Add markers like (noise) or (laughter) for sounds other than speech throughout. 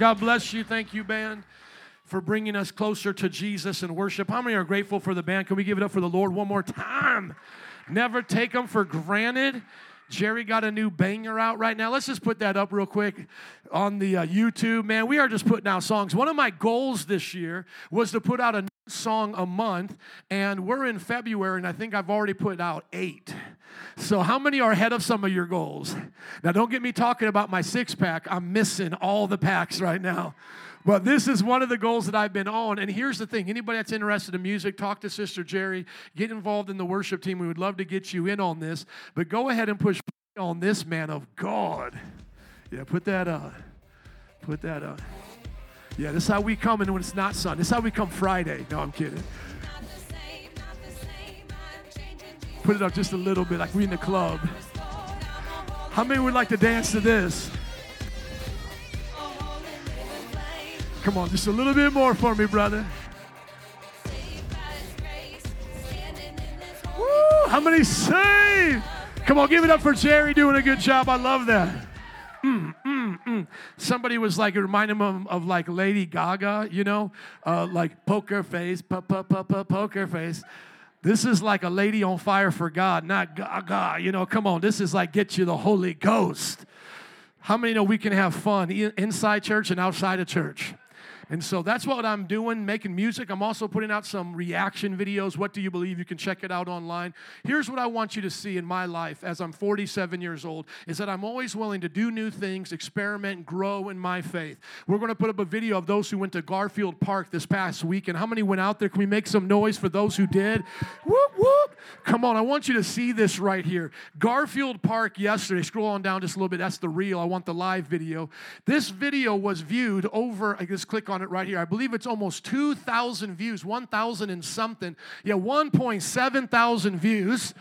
God bless you. Thank you, band, for bringing us closer to Jesus and worship. How many are grateful for the band? Can we give it up for the Lord one more time? Never take them for granted. Jerry got a new banger out right now. Let's just put that up real quick on the uh, YouTube. Man, we are just putting out songs. One of my goals this year was to put out a song a month, and we're in February, and I think I've already put out eight. So, how many are ahead of some of your goals? Now, don't get me talking about my six pack. I'm missing all the packs right now. But this is one of the goals that I've been on. And here's the thing anybody that's interested in music, talk to Sister Jerry, get involved in the worship team. We would love to get you in on this. But go ahead and push on this man of God. Yeah, put that on. Put that on. Yeah, this is how we come and when it's not sun. This is how we come Friday. No, I'm kidding. Put it up just a little bit, like we in the club. How many would like to dance to this? Come on, just a little bit more for me, brother. Woo, how many saved? Come on, give it up for Jerry doing a good job. I love that. Mm, mm, mm. Somebody was like, it reminded him of, of like Lady Gaga, you know, uh, like poker face, po- po- poker face. This is like a lady on fire for God, not Gaga. You know, come on. This is like get you the Holy Ghost. How many know we can have fun inside church and outside of church? And so that's what I'm doing, making music. I'm also putting out some reaction videos. What do you believe? You can check it out online. Here's what I want you to see in my life as I'm 47 years old is that I'm always willing to do new things, experiment, grow in my faith. We're going to put up a video of those who went to Garfield Park this past week. And how many went out there? Can we make some noise for those who did? Whoop, whoop. Come on, I want you to see this right here. Garfield Park yesterday, scroll on down just a little bit. That's the reel. I want the live video. This video was viewed over, I just click on it right here. I believe it's almost 2,000 views, 1,000 and something. Yeah, 1.7 thousand views.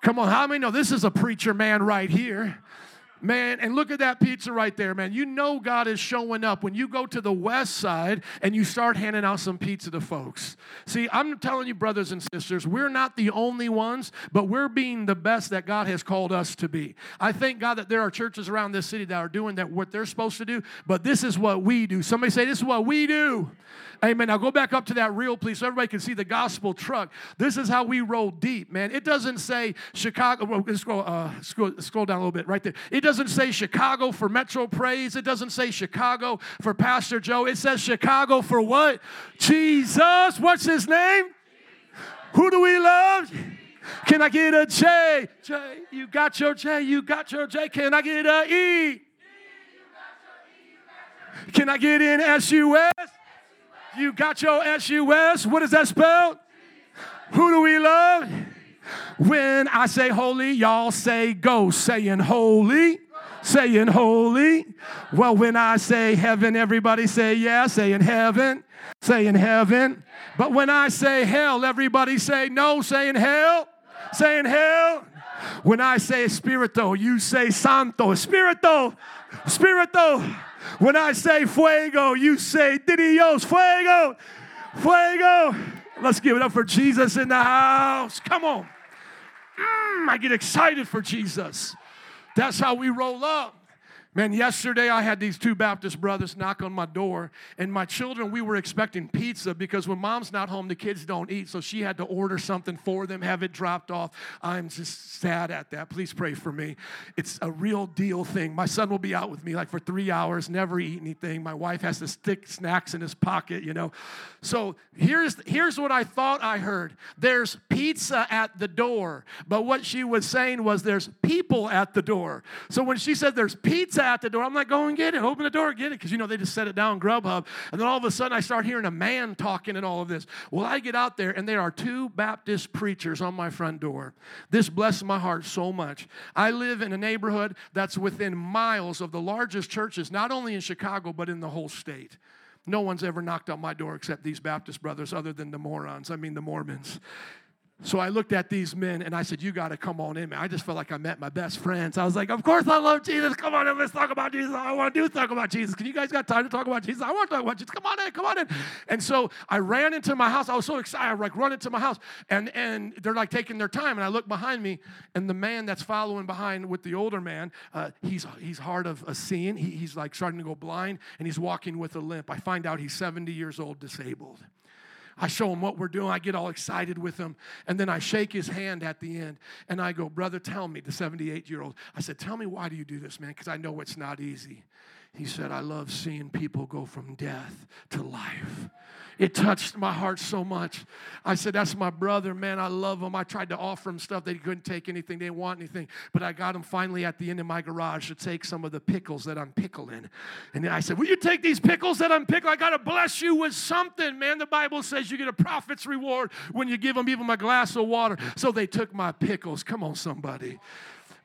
Come on, how many know this is a preacher man right here? Man, and look at that pizza right there, man. You know God is showing up when you go to the west side and you start handing out some pizza to folks. See, I'm telling you, brothers and sisters, we're not the only ones, but we're being the best that God has called us to be. I thank God that there are churches around this city that are doing that what they're supposed to do, but this is what we do. Somebody say, This is what we do. Amen. Now go back up to that reel, please, so everybody can see the gospel truck. This is how we roll deep, man. It doesn't say Chicago. Well, scroll, uh, scroll, scroll down a little bit right there. It doesn't say Chicago for Metro Praise. It doesn't say Chicago for Pastor Joe. It says Chicago for what? Jesus. What's his name? Who do we love? Can I get a J? J, you got your J, you got your J. Can I get a E? Can I get in S U S? You got your S U S? What does that spell? Who do we love? When I say holy, y'all say go, saying holy, saying holy. Well, when I say heaven, everybody say yeah, saying heaven, saying heaven. But when I say hell, everybody say no, saying hell, saying hell. When I say spirito, you say santo, spirito, spirito. When I say fuego, you say Dios, fuego, fuego. Let's give it up for Jesus in the house. Come on. Mm, I get excited for Jesus. That's how we roll up. Man, yesterday I had these two Baptist brothers knock on my door, and my children, we were expecting pizza because when mom's not home, the kids don't eat. So she had to order something for them, have it dropped off. I'm just sad at that. Please pray for me. It's a real deal thing. My son will be out with me like for three hours, never eat anything. My wife has to stick snacks in his pocket, you know. So here's, here's what I thought I heard there's pizza at the door. But what she was saying was there's people at the door. So when she said there's pizza at the door. I'm like, go and get it. Open the door, get it. Because, you know, they just set it down, Grubhub. And then all of a sudden, I start hearing a man talking and all of this. Well, I get out there, and there are two Baptist preachers on my front door. This blessed my heart so much. I live in a neighborhood that's within miles of the largest churches, not only in Chicago, but in the whole state. No one's ever knocked on my door except these Baptist brothers, other than the morons. I mean, the Mormons. So I looked at these men and I said, You got to come on in, man. I just felt like I met my best friends. I was like, Of course I love Jesus. Come on in, let's talk about Jesus. I want to do talk about Jesus. Can you guys got time to talk about Jesus? I want to talk about Jesus. Come on in, come on in. And so I ran into my house. I was so excited. I like run into my house and, and they're like taking their time. And I look behind me and the man that's following behind with the older man, uh, he's, he's hard of seeing. He, he's like starting to go blind and he's walking with a limp. I find out he's 70 years old, disabled. I show him what we're doing. I get all excited with him. And then I shake his hand at the end and I go, Brother, tell me, the 78 year old, I said, Tell me, why do you do this, man? Because I know it's not easy. He said, I love seeing people go from death to life. It touched my heart so much. I said, That's my brother, man. I love him. I tried to offer him stuff. They couldn't take anything, they didn't want anything. But I got him finally at the end of my garage to take some of the pickles that I'm pickling. And then I said, Will you take these pickles that I'm pickling? I got to bless you with something, man. The Bible says you get a prophet's reward when you give them even a glass of water. So they took my pickles. Come on, somebody.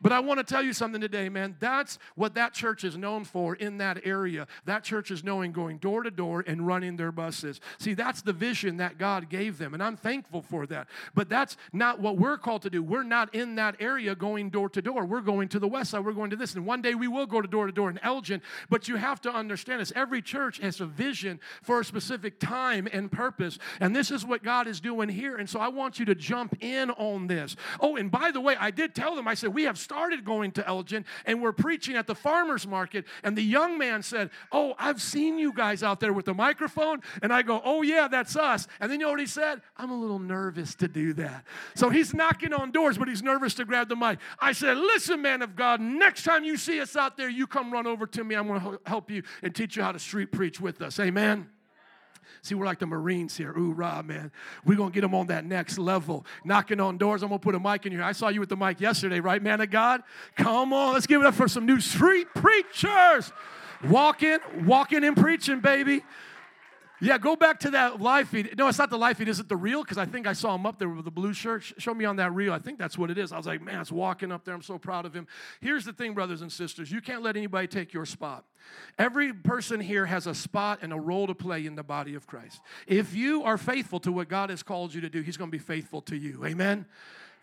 But I want to tell you something today, man. That's what that church is known for in that area. That church is knowing going door to door and running their buses. See, that's the vision that God gave them, and I'm thankful for that. But that's not what we're called to do. We're not in that area going door to door. We're going to the west side. We're going to this. And one day we will go to door to door in Elgin. But you have to understand this. Every church has a vision for a specific time and purpose. And this is what God is doing here. And so I want you to jump in on this. Oh, and by the way, I did tell them, I said, we have started going to Elgin and we're preaching at the farmer's market. And the young man said, Oh, I've seen you guys out there with the microphone. And I go, Oh, yeah, that's us. And then you know what he said? I'm a little nervous to do that. So he's knocking on doors, but he's nervous to grab the mic. I said, Listen, man of God, next time you see us out there, you come run over to me. I'm going to help you and teach you how to street preach with us. Amen. See, we're like the Marines here. Ooh, rah, man. We're going to get them on that next level. Knocking on doors. I'm going to put a mic in here. I saw you with the mic yesterday, right, man of God? Come on. Let's give it up for some new street preachers. Walking, walking and preaching, baby. Yeah, go back to that live feed. No, it's not the live feed. Is it the reel? Because I think I saw him up there with the blue shirt. Show me on that reel. I think that's what it is. I was like, man, it's Joaquin up there. I'm so proud of him. Here's the thing, brothers and sisters. You can't let anybody take your spot. Every person here has a spot and a role to play in the body of Christ. If you are faithful to what God has called you to do, He's going to be faithful to you. Amen.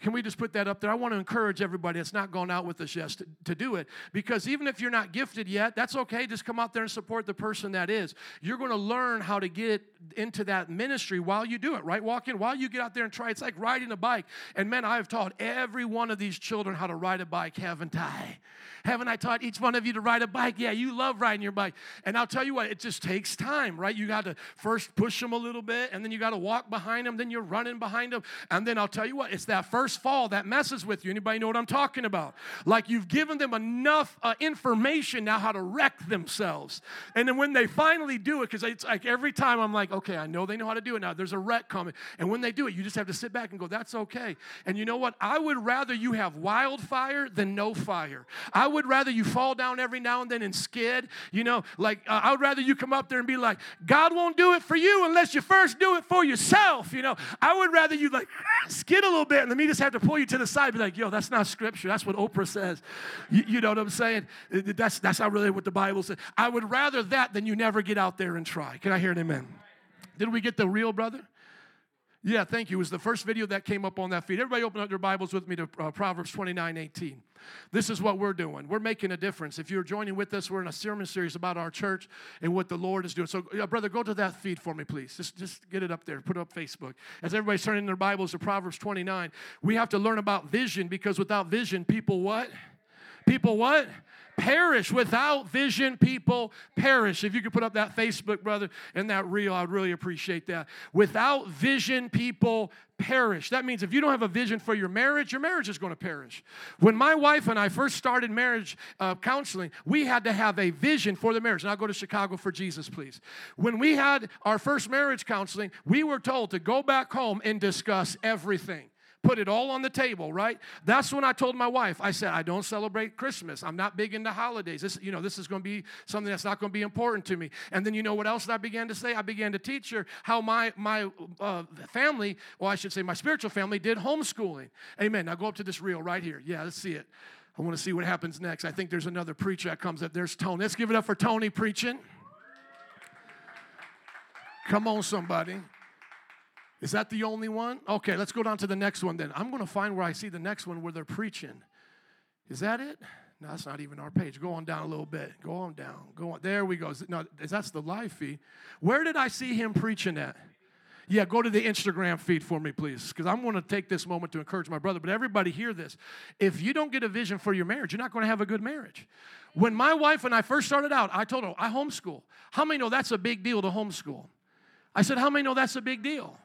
Can we just put that up there? I want to encourage everybody that's not gone out with us yet to, to, do it because even if you're not gifted yet, that's okay. Just come out there and support the person that is. You're going to learn how to get into that ministry while you do it, right? Walk in while you get out there and try. It's like riding a bike. And man, I have taught every one of these children how to ride a bike, haven't I? Haven't I taught each one of you to ride a bike? Yeah, you love riding your bike. And I'll tell you what, it just takes time, right? You got to first push them a little bit, and then you got to walk behind them, then you're running behind them. And then I'll tell you what, it's that first fall that messes with you. Anybody know what I'm talking about? Like you've given them enough uh, information now how to wreck themselves. And then when they finally do it, because it's like every time I'm like, okay, I know they know how to do it now. There's a wreck coming. And when they do it, you just have to sit back and go, that's okay. And you know what? I would rather you have wildfire than no fire. I would rather you fall down every now and then and skid. You know, like uh, I would rather you come up there and be like, God won't do it for you unless you first do it for yourself. You know, I would rather you like (laughs) skid a little bit and let me just have to pull you to the side, be like, yo, that's not scripture. That's what Oprah says. You, you know what I'm saying? That's that's not really what the Bible says. I would rather that than you never get out there and try. Can I hear an amen? Did we get the reel brother? Yeah, thank you. It was the first video that came up on that feed. Everybody open up their Bibles with me to uh, Proverbs 29 18. This is what we're doing. We're making a difference. If you're joining with us, we're in a sermon series about our church and what the Lord is doing. So, brother, go to that feed for me, please. Just, just get it up there. Put it up Facebook. As everybody's turning their Bibles to Proverbs 29, we have to learn about vision because without vision, people what? People what? Perish. Without vision, people perish. If you could put up that Facebook, brother, and that reel, I'd really appreciate that. Without vision, people perish. That means if you don't have a vision for your marriage, your marriage is going to perish. When my wife and I first started marriage uh, counseling, we had to have a vision for the marriage. I'll go to Chicago for Jesus, please. When we had our first marriage counseling, we were told to go back home and discuss everything put it all on the table, right? That's when I told my wife, I said, I don't celebrate Christmas. I'm not big into holidays. This, you know, this is going to be something that's not going to be important to me. And then you know what else I began to say? I began to teach her how my my uh, family, well, I should say my spiritual family, did homeschooling. Amen. Now go up to this reel right here. Yeah, let's see it. I want to see what happens next. I think there's another preacher that comes up. There's Tony. Let's give it up for Tony preaching. Come on, somebody. Is that the only one? Okay, let's go down to the next one then. I'm going to find where I see the next one where they're preaching. Is that it? No, that's not even our page. Go on down a little bit. Go on down. Go on. There we go. No, that's the live feed. Where did I see him preaching at? Yeah, go to the Instagram feed for me, please, because I'm going to take this moment to encourage my brother. But everybody, hear this. If you don't get a vision for your marriage, you're not going to have a good marriage. When my wife and I first started out, I told her, I homeschool. How many know that's a big deal to homeschool? I said, How many know that's a big deal?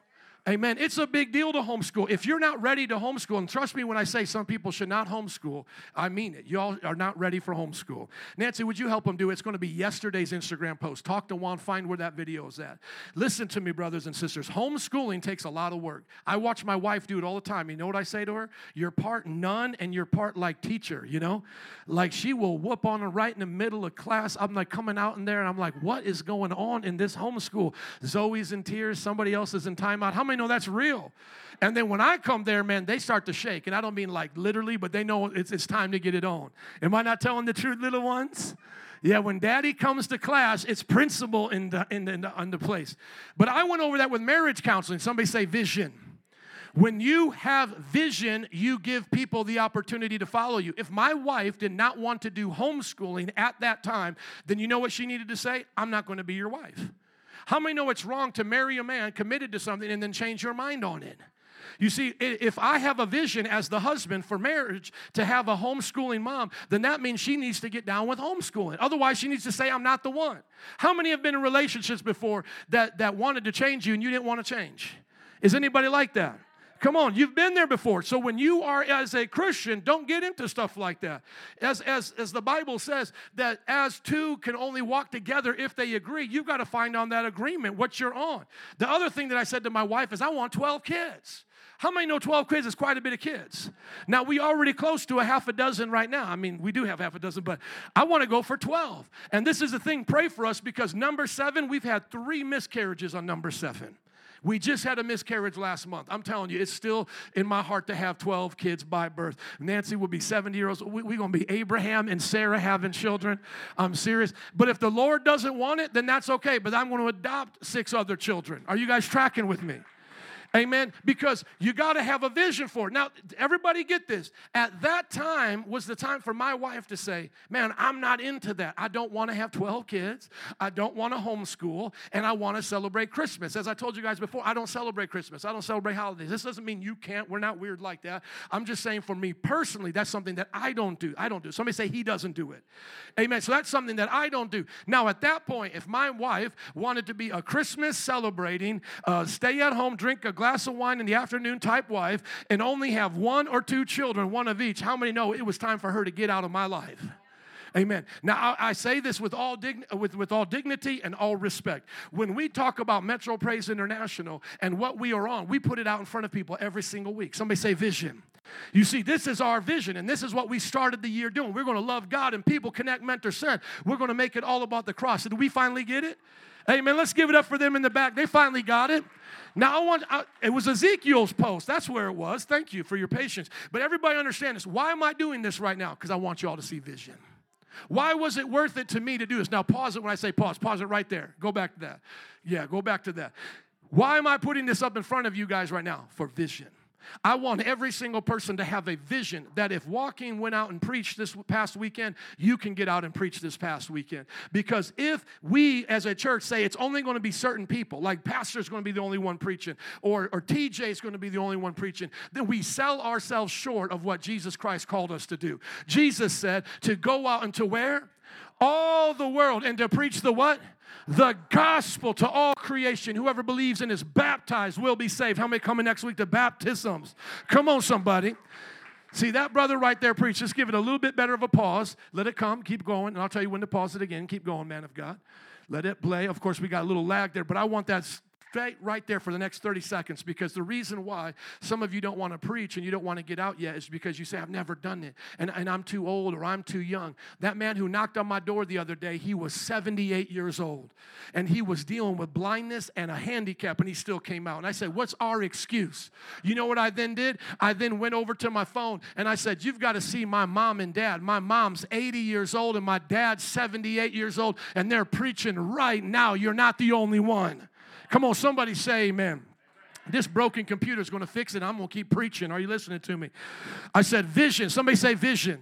Amen. It's a big deal to homeschool. If you're not ready to homeschool, and trust me when I say some people should not homeschool, I mean it. Y'all are not ready for homeschool. Nancy, would you help them do it? It's going to be yesterday's Instagram post. Talk to Juan, find where that video is at. Listen to me, brothers and sisters. Homeschooling takes a lot of work. I watch my wife do it all the time. You know what I say to her? You're part nun and you're part like teacher, you know? Like she will whoop on her right in the middle of class. I'm like coming out in there and I'm like, what is going on in this homeschool? Zoe's in tears, somebody else is in timeout. How many know that's real. And then when I come there, man, they start to shake. And I don't mean like literally, but they know it's, it's time to get it on. Am I not telling the truth, little ones? Yeah, when daddy comes to class, it's principal in the, in the, in the, in the place. But I went over that with marriage counseling. Somebody say vision. When you have vision, you give people the opportunity to follow you. If my wife did not want to do homeschooling at that time, then you know what she needed to say? I'm not going to be your wife. How many know it's wrong to marry a man committed to something and then change your mind on it? You see, if I have a vision as the husband for marriage to have a homeschooling mom, then that means she needs to get down with homeschooling. Otherwise, she needs to say, I'm not the one. How many have been in relationships before that, that wanted to change you and you didn't want to change? Is anybody like that? Come on, you've been there before. So when you are as a Christian, don't get into stuff like that. As, as, as the Bible says, that as two can only walk together if they agree, you've got to find on that agreement what you're on. The other thing that I said to my wife is, I want 12 kids. How many know 12 kids is quite a bit of kids? Now, we already close to a half a dozen right now. I mean, we do have half a dozen, but I want to go for 12. And this is the thing, pray for us because number seven, we've had three miscarriages on number seven. We just had a miscarriage last month. I'm telling you, it's still in my heart to have 12 kids by birth. Nancy will be 70 years old. We're we going to be Abraham and Sarah having children. I'm serious. But if the Lord doesn't want it, then that's okay. But I'm going to adopt six other children. Are you guys tracking with me? Amen. Because you got to have a vision for it. Now, everybody get this. At that time was the time for my wife to say, Man, I'm not into that. I don't want to have 12 kids. I don't want to homeschool. And I want to celebrate Christmas. As I told you guys before, I don't celebrate Christmas. I don't celebrate holidays. This doesn't mean you can't. We're not weird like that. I'm just saying for me personally, that's something that I don't do. I don't do. Somebody say he doesn't do it. Amen. So that's something that I don't do. Now, at that point, if my wife wanted to be a Christmas celebrating, uh, stay at home, drink a glass glass of wine in the afternoon type wife and only have one or two children, one of each, how many know it was time for her to get out of my life? Amen. Now, I, I say this with all, dign- with, with all dignity and all respect. When we talk about Metro Praise International and what we are on, we put it out in front of people every single week. Somebody say vision. You see, this is our vision, and this is what we started the year doing. We're going to love God and people, connect, mentor, send. We're going to make it all about the cross. Did we finally get it? Amen. Let's give it up for them in the back. They finally got it. Now, I want, I, it was Ezekiel's post. That's where it was. Thank you for your patience. But everybody understand this. Why am I doing this right now? Because I want you all to see vision. Why was it worth it to me to do this? Now, pause it when I say pause. Pause it right there. Go back to that. Yeah, go back to that. Why am I putting this up in front of you guys right now? For vision. I want every single person to have a vision that if Joaquin went out and preached this past weekend, you can get out and preach this past weekend. Because if we as a church say it's only going to be certain people, like pastor's going to be the only one preaching, or, or TJ is going to be the only one preaching, then we sell ourselves short of what Jesus Christ called us to do. Jesus said to go out and to where? All the world and to preach the what? The gospel to all creation. Whoever believes and is baptized will be saved. How many coming next week to baptisms? Come on, somebody. See that brother right there preach. Just give it a little bit better of a pause. Let it come. Keep going. And I'll tell you when to pause it again. Keep going, man of God. Let it play. Of course, we got a little lag there, but I want that stay right there for the next 30 seconds because the reason why some of you don't want to preach and you don't want to get out yet is because you say, I've never done it and, and I'm too old or I'm too young. That man who knocked on my door the other day, he was 78 years old and he was dealing with blindness and a handicap and he still came out. And I said, What's our excuse? You know what I then did? I then went over to my phone and I said, You've got to see my mom and dad. My mom's 80 years old and my dad's 78 years old and they're preaching right now. You're not the only one. Come on, somebody say amen. This broken computer is going to fix it. I'm going to keep preaching. Are you listening to me? I said, vision. Somebody say, vision.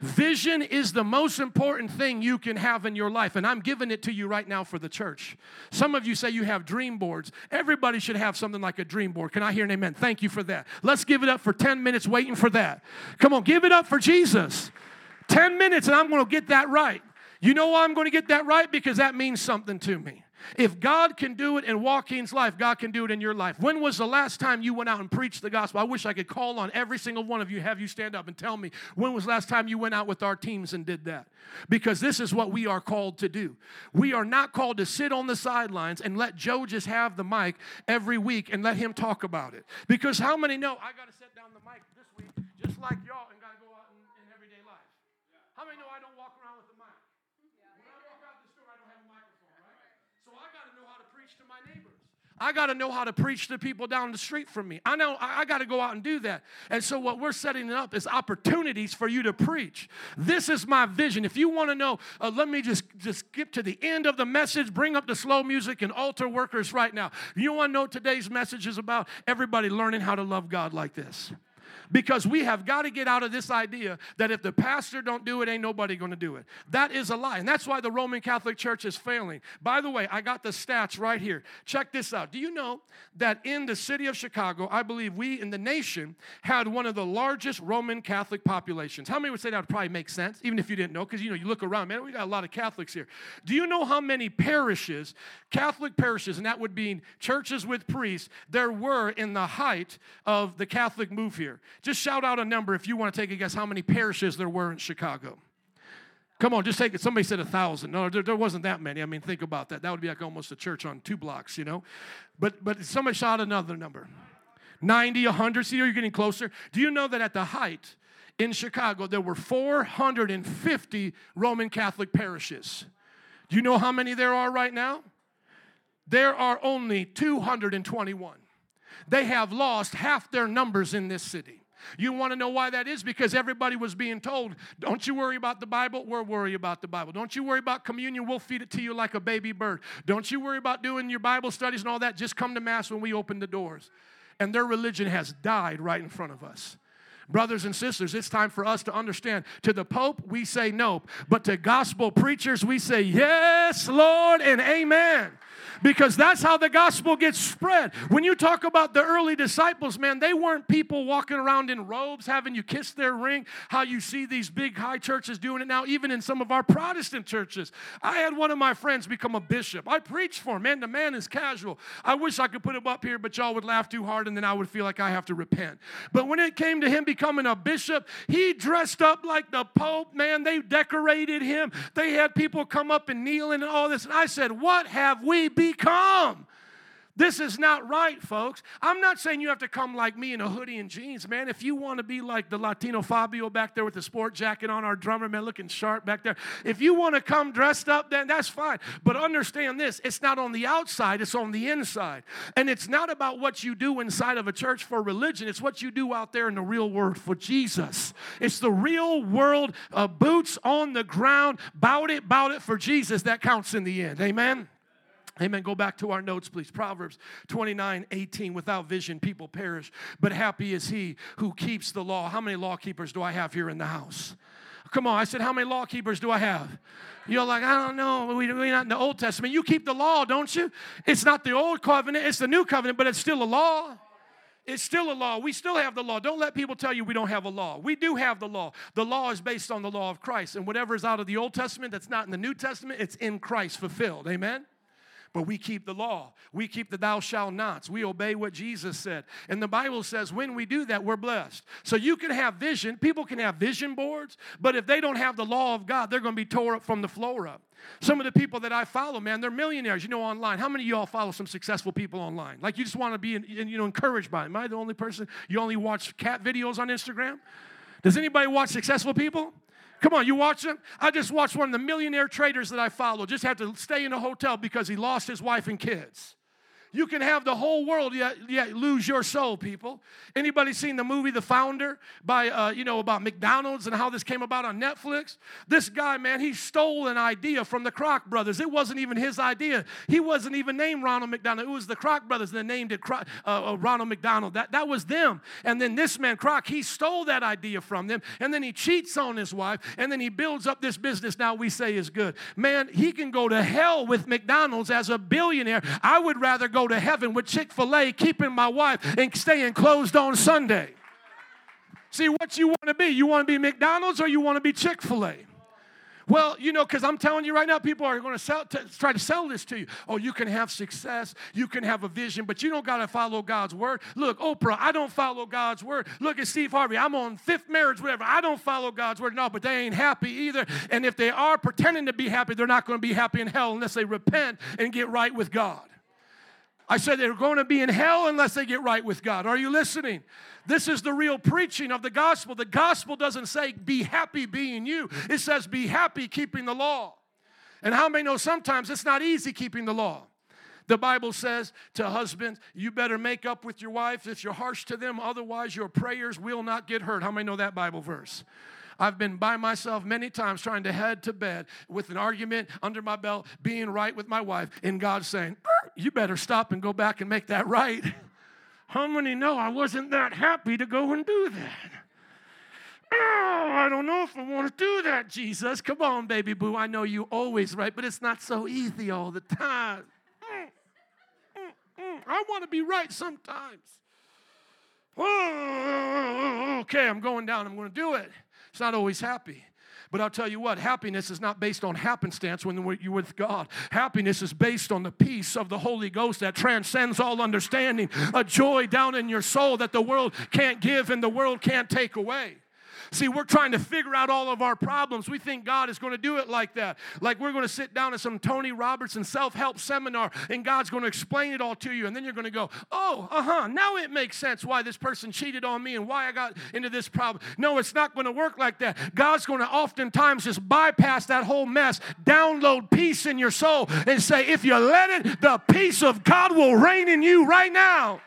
Vision is the most important thing you can have in your life, and I'm giving it to you right now for the church. Some of you say you have dream boards. Everybody should have something like a dream board. Can I hear an amen? Thank you for that. Let's give it up for 10 minutes waiting for that. Come on, give it up for Jesus. 10 minutes, and I'm going to get that right. You know why I'm going to get that right? Because that means something to me. If God can do it in Joaquin's life, God can do it in your life. When was the last time you went out and preached the gospel? I wish I could call on every single one of you, have you stand up and tell me when was the last time you went out with our teams and did that? Because this is what we are called to do. We are not called to sit on the sidelines and let Joe just have the mic every week and let him talk about it. Because how many know I got to set down the mic this week just like y'all and got to go out in, in everyday life? How many know I don't walk around with the mic? When I walk out the store, I don't have a microphone, right? So I got to know how to preach to my neighbors. I got to know how to preach to people down the street from me. I know I, I got to go out and do that. And so what we're setting up is opportunities for you to preach. This is my vision. If you want to know, uh, let me just just skip to the end of the message. Bring up the slow music and altar workers right now. You want to know today's message is about? Everybody learning how to love God like this because we have got to get out of this idea that if the pastor don't do it ain't nobody going to do it. That is a lie and that's why the roman catholic church is failing. By the way i got the stats right here. Check this out. Do you know that in the city of chicago i believe we in the nation had one of the largest roman catholic populations? How many would say that would probably make sense even if you didn't know? Because you know you look around man we got a lot of catholics here. Do you know how many parishes catholic parishes and that would mean churches with priests there were in the height of the catholic move here just shout out a number if you want to take a guess how many parishes there were in Chicago. Come on, just take it. Somebody said a thousand. No, there, there, wasn't that many. I mean, think about that. That would be like almost a church on two blocks, you know. But but somebody shout another number. 90, 100. See, you're getting closer. Do you know that at the height in Chicago, there were 450 Roman Catholic parishes? Do you know how many there are right now? There are only 221. They have lost half their numbers in this city. You want to know why that is? Because everybody was being told, don't you worry about the Bible, we'll worry about the Bible. Don't you worry about communion, we'll feed it to you like a baby bird. Don't you worry about doing your Bible studies and all that, just come to Mass when we open the doors. And their religion has died right in front of us. Brothers and sisters, it's time for us to understand. To the Pope, we say no, but to gospel preachers, we say yes, Lord, and amen because that's how the gospel gets spread. When you talk about the early disciples, man, they weren't people walking around in robes having you kiss their ring, how you see these big high churches doing it now, even in some of our Protestant churches. I had one of my friends become a bishop. I preached for him, man. The man is casual. I wish I could put him up here, but y'all would laugh too hard and then I would feel like I have to repent. But when it came to him becoming a bishop, he dressed up like the Pope, man. They decorated him. They had people come up and kneel and all this. And I said, What have we become? This is not right, folks. I'm not saying you have to come like me in a hoodie and jeans, man. If you want to be like the Latino Fabio back there with the sport jacket on, our drummer, man, looking sharp back there. If you want to come dressed up, then that's fine. But understand this it's not on the outside, it's on the inside. And it's not about what you do inside of a church for religion, it's what you do out there in the real world for Jesus. It's the real world, uh, boots on the ground, bout it, bout it for Jesus that counts in the end. Amen. Amen. Go back to our notes, please. Proverbs 29 18. Without vision, people perish, but happy is he who keeps the law. How many law keepers do I have here in the house? Come on, I said, How many law keepers do I have? You're like, I don't know. We, we're not in the Old Testament. You keep the law, don't you? It's not the old covenant, it's the new covenant, but it's still a law. It's still a law. We still have the law. Don't let people tell you we don't have a law. We do have the law. The law is based on the law of Christ. And whatever is out of the Old Testament that's not in the New Testament, it's in Christ fulfilled. Amen? But we keep the law. We keep the thou shalt nots. We obey what Jesus said. And the Bible says when we do that, we're blessed. So you can have vision. People can have vision boards, but if they don't have the law of God, they're going to be tore up from the floor up. Some of the people that I follow, man, they're millionaires, you know, online. How many of y'all follow some successful people online? Like you just want to be, you know, encouraged by them. Am I the only person? You only watch cat videos on Instagram? Does anybody watch successful people? Come on, you watch them? I just watched one of the millionaire traders that I follow just had to stay in a hotel because he lost his wife and kids. You can have the whole world yet, yet lose your soul, people. Anybody seen the movie The Founder by uh, you know about McDonald's and how this came about on Netflix? This guy, man, he stole an idea from the Kroc brothers. It wasn't even his idea. He wasn't even named Ronald McDonald. It was the Kroc brothers that named it Kroc, uh, uh, Ronald McDonald. That, that was them. And then this man, Kroc, he stole that idea from them. And then he cheats on his wife. And then he builds up this business now we say is good. Man, he can go to hell with McDonald's as a billionaire. I would rather go to heaven with Chick fil A, keeping my wife and staying closed on Sunday. See what you want to be. You want to be McDonald's or you want to be Chick fil A? Well, you know, because I'm telling you right now, people are going to sell, try to sell this to you. Oh, you can have success, you can have a vision, but you don't got to follow God's word. Look, Oprah, I don't follow God's word. Look at Steve Harvey, I'm on fifth marriage, whatever. I don't follow God's word. No, but they ain't happy either. And if they are pretending to be happy, they're not going to be happy in hell unless they repent and get right with God. I said they're going to be in hell unless they get right with God. Are you listening? This is the real preaching of the gospel. The gospel doesn't say be happy being you, it says be happy keeping the law. And how many know sometimes it's not easy keeping the law? The Bible says to husbands, you better make up with your wife if you're harsh to them, otherwise your prayers will not get heard. How many know that Bible verse? I've been by myself many times trying to head to bed with an argument under my belt, being right with my wife, and God saying, You better stop and go back and make that right. (laughs) How many know I wasn't that happy to go and do that? Oh, I don't know if I want to do that, Jesus. Come on, baby boo. I know you always right, but it's not so easy all the time. Mm, mm, mm. I want to be right sometimes. Oh, okay, I'm going down. I'm going to do it. It's not always happy. But I'll tell you what, happiness is not based on happenstance when you're with God. Happiness is based on the peace of the Holy Ghost that transcends all understanding, a joy down in your soul that the world can't give and the world can't take away. See, we're trying to figure out all of our problems. We think God is going to do it like that. Like we're going to sit down at some Tony Robertson self help seminar and God's going to explain it all to you. And then you're going to go, oh, uh huh, now it makes sense why this person cheated on me and why I got into this problem. No, it's not going to work like that. God's going to oftentimes just bypass that whole mess, download peace in your soul, and say, if you let it, the peace of God will reign in you right now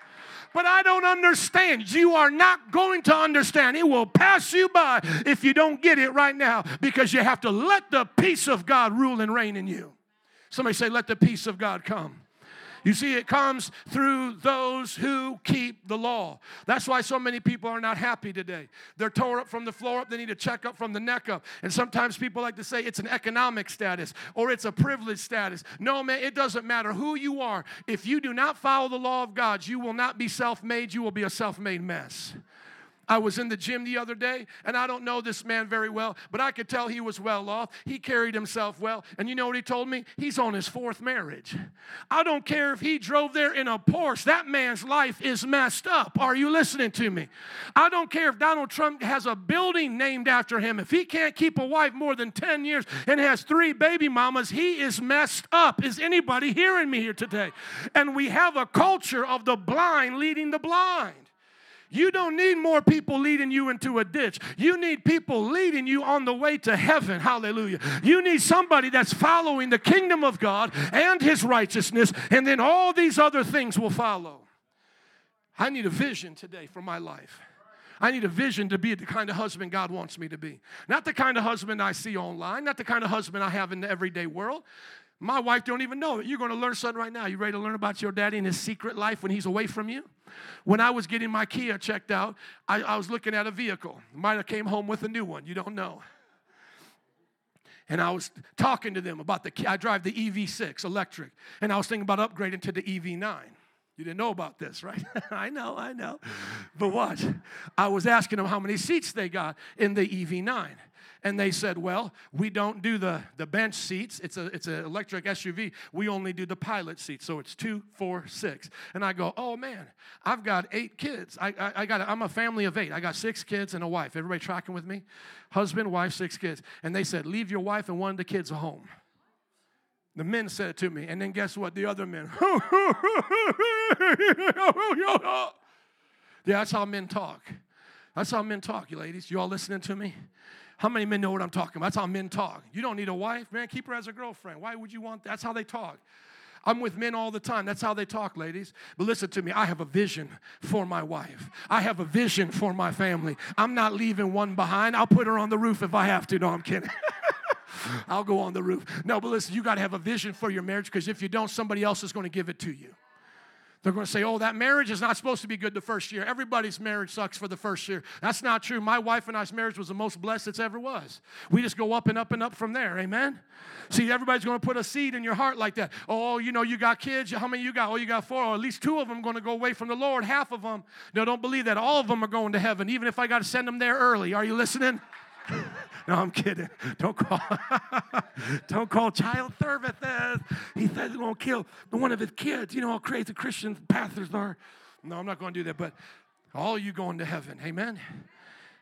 but I don't understand. You are not going to understand. It will pass you by if you don't get it right now because you have to let the peace of God rule and reign in you. Somebody say, Let the peace of God come. You see, it comes through those who keep the law. That's why so many people are not happy today. They're tore up from the floor up, they need a check up from the neck up. And sometimes people like to say it's an economic status or it's a privilege status. No, man, it doesn't matter who you are. If you do not follow the law of God, you will not be self made, you will be a self made mess. I was in the gym the other day, and I don't know this man very well, but I could tell he was well off. He carried himself well. And you know what he told me? He's on his fourth marriage. I don't care if he drove there in a Porsche, that man's life is messed up. Are you listening to me? I don't care if Donald Trump has a building named after him. If he can't keep a wife more than 10 years and has three baby mamas, he is messed up. Is anybody hearing me here today? And we have a culture of the blind leading the blind. You don't need more people leading you into a ditch. You need people leading you on the way to heaven. Hallelujah. You need somebody that's following the kingdom of God and his righteousness, and then all these other things will follow. I need a vision today for my life. I need a vision to be the kind of husband God wants me to be. Not the kind of husband I see online, not the kind of husband I have in the everyday world. My wife don't even know it. You're going to learn something right now. You ready to learn about your daddy and his secret life when he's away from you? When I was getting my Kia checked out, I, I was looking at a vehicle. Might have came home with a new one. You don't know. And I was talking to them about the I drive the EV6 electric, and I was thinking about upgrading to the EV9. You didn't know about this, right? (laughs) I know, I know. But what? I was asking them how many seats they got in the EV9 and they said, Well, we don't do the, the bench seats. It's a it's an electric SUV. We only do the pilot seats. So it's two, four, six. And I go, Oh man, I've got eight kids. I, I, I got I'm a family of eight. I got six kids and a wife. Everybody tracking with me? Husband, wife, six kids. And they said, Leave your wife and one of the kids home. The men said it to me, and then guess what? The other men. (laughs) yeah, that's how men talk. That's how men talk, you ladies. You all listening to me? How many men know what I'm talking about? That's how men talk. You don't need a wife, man. Keep her as a girlfriend. Why would you want that? That's how they talk. I'm with men all the time. That's how they talk, ladies. But listen to me. I have a vision for my wife. I have a vision for my family. I'm not leaving one behind. I'll put her on the roof if I have to. No, I'm kidding. (laughs) I'll go on the roof. No, but listen, you got to have a vision for your marriage because if you don't, somebody else is going to give it to you. They're going to say, oh, that marriage is not supposed to be good the first year. Everybody's marriage sucks for the first year. That's not true. My wife and I's marriage was the most blessed it's ever was. We just go up and up and up from there. Amen? See, everybody's going to put a seed in your heart like that. Oh, you know, you got kids. How many you got? Oh, you got four. Or at least two of them going to go away from the Lord. Half of them. No, don't believe that. All of them are going to heaven, even if I got to send them there early. Are you listening? (laughs) no, I'm kidding. Don't call. (laughs) don't call child services. He says he's going to kill one of his kids. You know how crazy Christian pastors are. No, I'm not going to do that. But all you going to heaven. Amen.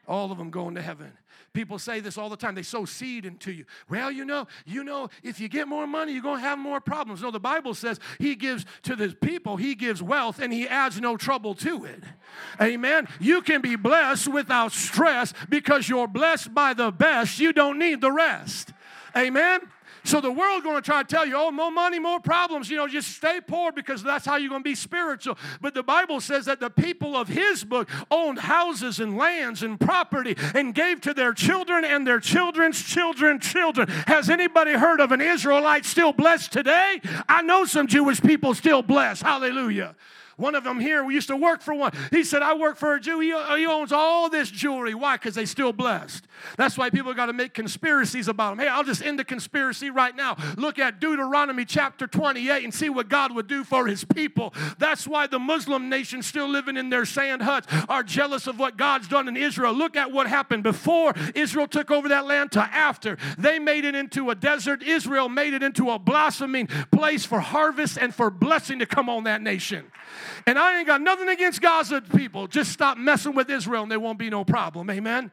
All of them going to heaven. People say this all the time. They sow seed into you. Well, you know, you know, if you get more money, you're going to have more problems. No, the Bible says he gives to the people, he gives wealth, and he adds no trouble to it. Amen. You can be blessed without stress because you're blessed by the best. You don't need the rest. Amen. So the world's going to try to tell you, oh, more money, more problems. You know, just stay poor because that's how you're going to be spiritual. But the Bible says that the people of his book owned houses and lands and property and gave to their children and their children's children, children. Has anybody heard of an Israelite still blessed today? I know some Jewish people still blessed. Hallelujah. One of them here, we used to work for one. He said, I work for a Jew. He, he owns all this jewelry. Why? Because they still blessed. That's why people got to make conspiracies about him. Hey, I'll just end the conspiracy right now. Look at Deuteronomy chapter 28 and see what God would do for his people. That's why the Muslim nations still living in their sand huts are jealous of what God's done in Israel. Look at what happened before Israel took over that land to after. They made it into a desert. Israel made it into a blossoming place for harvest and for blessing to come on that nation. And I ain't got nothing against Gaza people. Just stop messing with Israel and there won't be no problem. Amen.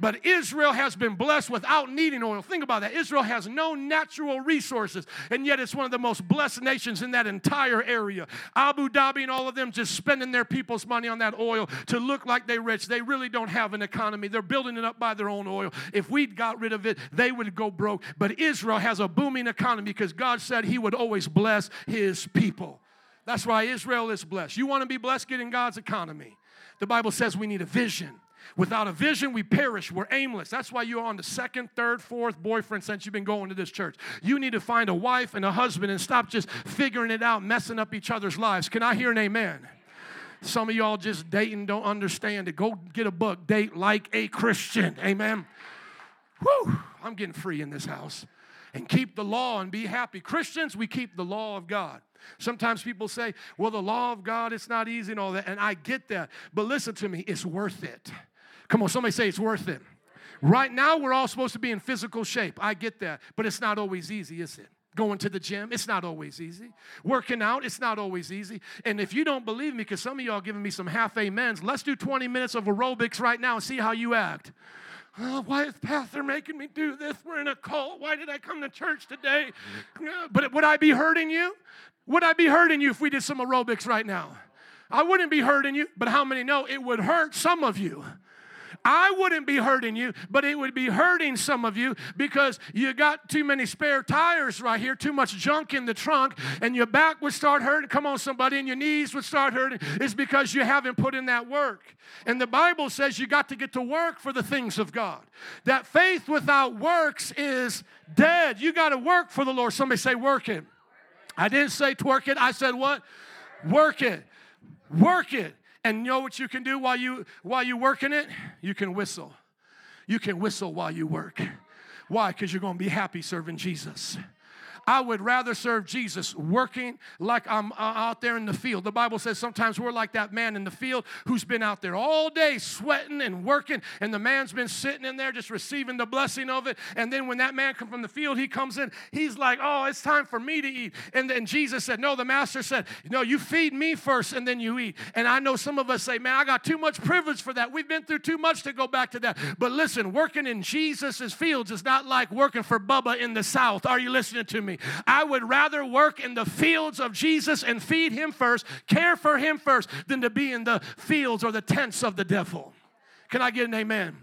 But Israel has been blessed without needing oil. Think about that. Israel has no natural resources, and yet it's one of the most blessed nations in that entire area. Abu Dhabi and all of them just spending their people's money on that oil to look like they're rich. They really don't have an economy. They're building it up by their own oil. If we'd got rid of it, they would go broke. But Israel has a booming economy because God said He would always bless His people. That's why Israel is blessed. You want to be blessed, get in God's economy. The Bible says we need a vision. Without a vision, we perish. We're aimless. That's why you're on the second, third, fourth boyfriend since you've been going to this church. You need to find a wife and a husband and stop just figuring it out, messing up each other's lives. Can I hear an amen? Some of y'all just dating don't understand it. Go get a book, Date Like a Christian. Amen. Whew, I'm getting free in this house. And keep the law and be happy. Christians, we keep the law of God. Sometimes people say, well, the law of God, it's not easy and all that. And I get that. But listen to me, it's worth it. Come on, somebody say it's worth it. Right now, we're all supposed to be in physical shape. I get that. But it's not always easy, is it? Going to the gym, it's not always easy. Working out, it's not always easy. And if you don't believe me, because some of y'all giving me some half amens, let's do 20 minutes of aerobics right now and see how you act. Oh, why is Pastor making me do this? We're in a cult. Why did I come to church today? Uh, but would I be hurting you? Would I be hurting you if we did some aerobics right now? I wouldn't be hurting you, but how many know it would hurt some of you? I wouldn't be hurting you, but it would be hurting some of you because you got too many spare tires right here, too much junk in the trunk, and your back would start hurting. Come on, somebody, and your knees would start hurting. It's because you haven't put in that work. And the Bible says you got to get to work for the things of God. That faith without works is dead. You got to work for the Lord. Somebody say, work it. I didn't say twerk it. I said what? Work it. Work it. And you know what you can do while you while you working it? You can whistle. You can whistle while you work. Why? Because you're going to be happy serving Jesus. I would rather serve Jesus working like I'm uh, out there in the field. The Bible says sometimes we're like that man in the field who's been out there all day sweating and working, and the man's been sitting in there just receiving the blessing of it. And then when that man comes from the field, he comes in, he's like, Oh, it's time for me to eat. And then Jesus said, No, the master said, No, you feed me first and then you eat. And I know some of us say, Man, I got too much privilege for that. We've been through too much to go back to that. But listen, working in Jesus' fields is not like working for Bubba in the South. Are you listening to me? I would rather work in the fields of Jesus and feed him first, care for him first, than to be in the fields or the tents of the devil. Can I get an amen?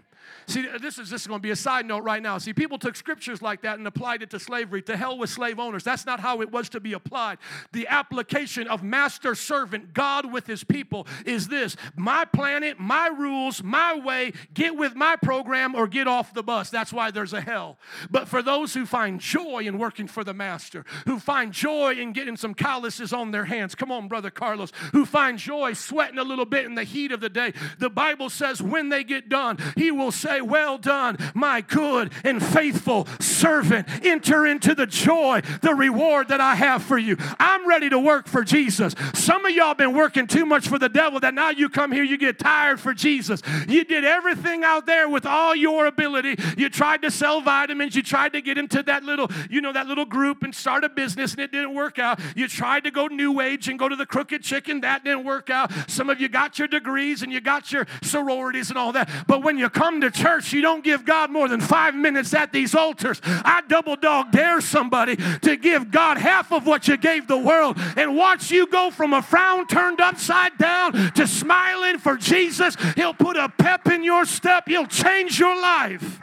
See, this is this is going to be a side note right now. See, people took scriptures like that and applied it to slavery. To hell with slave owners. That's not how it was to be applied. The application of master servant, God with his people, is this my planet, my rules, my way, get with my program or get off the bus. That's why there's a hell. But for those who find joy in working for the master, who find joy in getting some calluses on their hands, come on, Brother Carlos, who find joy sweating a little bit in the heat of the day, the Bible says when they get done, he will say, Well done, my good and faithful servant. Enter into the joy, the reward that I have for you. I'm ready to work for Jesus. Some of y'all been working too much for the devil that now you come here, you get tired for Jesus. You did everything out there with all your ability. You tried to sell vitamins, you tried to get into that little, you know, that little group and start a business and it didn't work out. You tried to go new age and go to the crooked chicken, that didn't work out. Some of you got your degrees and you got your sororities and all that. But when you come to church, you don't give God more than five minutes at these altars. I double dog dare somebody to give God half of what you gave the world and watch you go from a frown turned upside down to smiling for Jesus. He'll put a pep in your step, He'll change your life.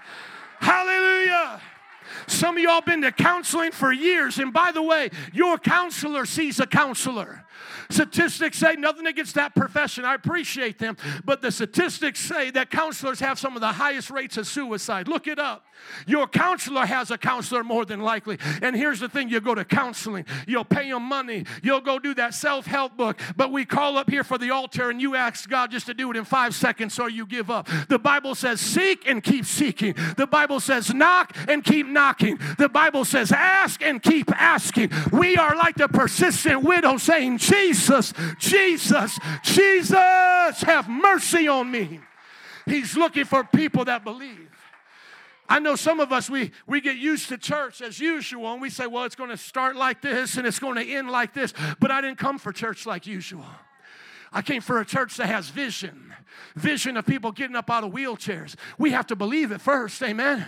Hallelujah. Some of y'all been to counseling for years, and by the way, your counselor sees a counselor. Statistics say nothing against that profession. I appreciate them. But the statistics say that counselors have some of the highest rates of suicide. Look it up. Your counselor has a counselor more than likely. And here's the thing you go to counseling, you'll pay them money, you'll go do that self help book. But we call up here for the altar and you ask God just to do it in five seconds or you give up. The Bible says, seek and keep seeking. The Bible says, knock and keep knocking. The Bible says, ask and keep asking. We are like the persistent widow saying, Jesus, Jesus, Jesus, have mercy on me. He's looking for people that believe. I know some of us, we, we get used to church as usual, and we say, well, it's going to start like this and it's going to end like this. But I didn't come for church like usual. I came for a church that has vision vision of people getting up out of wheelchairs. We have to believe it first, amen.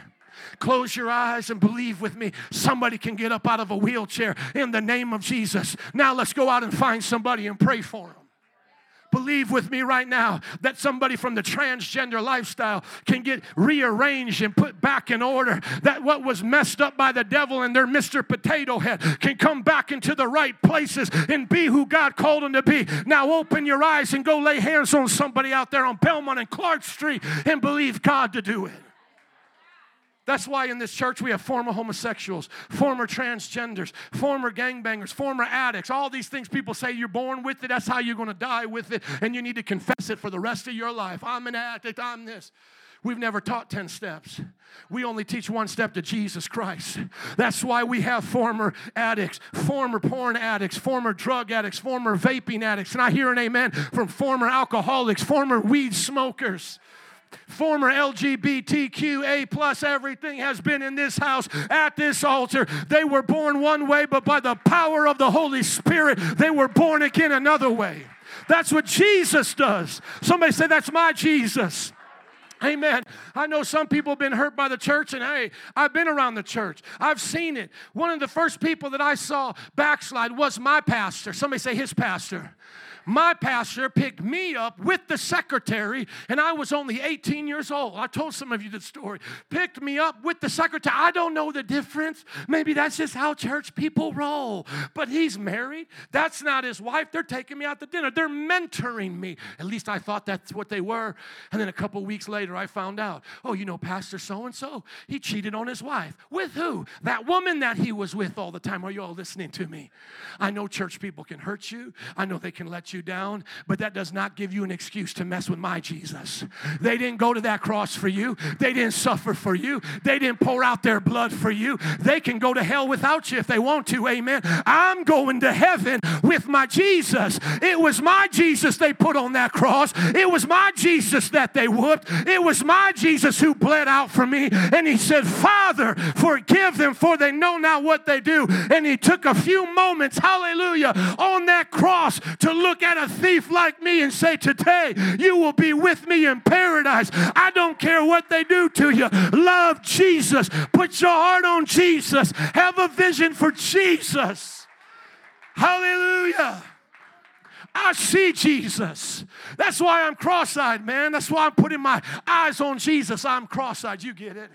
Close your eyes and believe with me. Somebody can get up out of a wheelchair in the name of Jesus. Now let's go out and find somebody and pray for them. Believe with me right now that somebody from the transgender lifestyle can get rearranged and put back in order. That what was messed up by the devil and their Mr. Potato Head can come back into the right places and be who God called them to be. Now open your eyes and go lay hands on somebody out there on Belmont and Clark Street and believe God to do it. That's why in this church we have former homosexuals, former transgenders, former gangbangers, former addicts, all these things people say you're born with it, that's how you're going to die with it, and you need to confess it for the rest of your life. I'm an addict, I'm this. We've never taught 10 steps. We only teach one step to Jesus Christ. That's why we have former addicts, former porn addicts, former drug addicts, former vaping addicts. And I hear an amen from former alcoholics, former weed smokers former LGBTQA plus everything has been in this house at this altar. They were born one way, but by the power of the Holy Spirit, they were born again another way. That's what Jesus does. Somebody say, That's my Jesus. Amen. I know some people have been hurt by the church, and hey, I've been around the church. I've seen it. One of the first people that I saw backslide was my pastor. Somebody say his pastor my pastor picked me up with the secretary, and I was only 18 years old. I told some of you the story. Picked me up with the secretary. I don't know the difference. Maybe that's just how church people roll. But he's married. That's not his wife. They're taking me out to dinner. They're mentoring me. At least I thought that's what they were. And then a couple weeks later, I found out oh, you know, Pastor so and so, he cheated on his wife. With who? That woman that he was with all the time. Are you all listening to me? I know church people can hurt you, I know they can let you you down, but that does not give you an excuse to mess with my Jesus. They didn't go to that cross for you, they didn't suffer for you, they didn't pour out their blood for you. They can go to hell without you if they want to, amen. I'm going to heaven with my Jesus. It was my Jesus they put on that cross, it was my Jesus that they whooped, it was my Jesus who bled out for me. And he said, Father, forgive them, for they know not what they do. And he took a few moments, hallelujah, on that cross to look at a thief like me and say, Today you will be with me in paradise. I don't care what they do to you. Love Jesus. Put your heart on Jesus. Have a vision for Jesus. Hallelujah. I see Jesus. That's why I'm cross eyed, man. That's why I'm putting my eyes on Jesus. I'm cross eyed. You get it?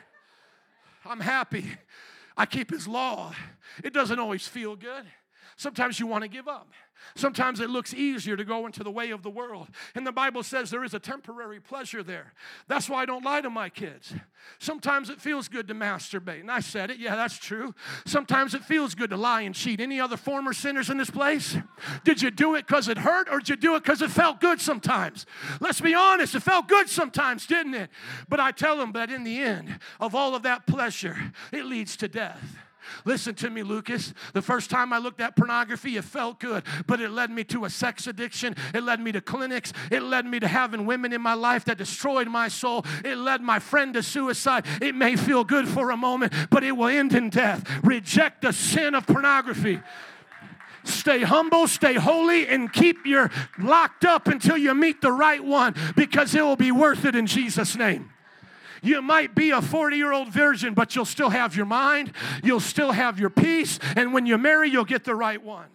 I'm happy. I keep his law. It doesn't always feel good. Sometimes you want to give up. Sometimes it looks easier to go into the way of the world. And the Bible says there is a temporary pleasure there. That's why I don't lie to my kids. Sometimes it feels good to masturbate. And I said it. Yeah, that's true. Sometimes it feels good to lie and cheat. Any other former sinners in this place? Did you do it because it hurt or did you do it because it felt good sometimes? Let's be honest. It felt good sometimes, didn't it? But I tell them that in the end of all of that pleasure, it leads to death. Listen to me, Lucas. The first time I looked at pornography, it felt good, but it led me to a sex addiction. It led me to clinics. It led me to having women in my life that destroyed my soul. It led my friend to suicide. It may feel good for a moment, but it will end in death. Reject the sin of pornography. Stay humble, stay holy, and keep your locked up until you meet the right one because it will be worth it in Jesus' name. You might be a 40 year old virgin, but you'll still have your mind, you'll still have your peace, and when you marry, you'll get the right one.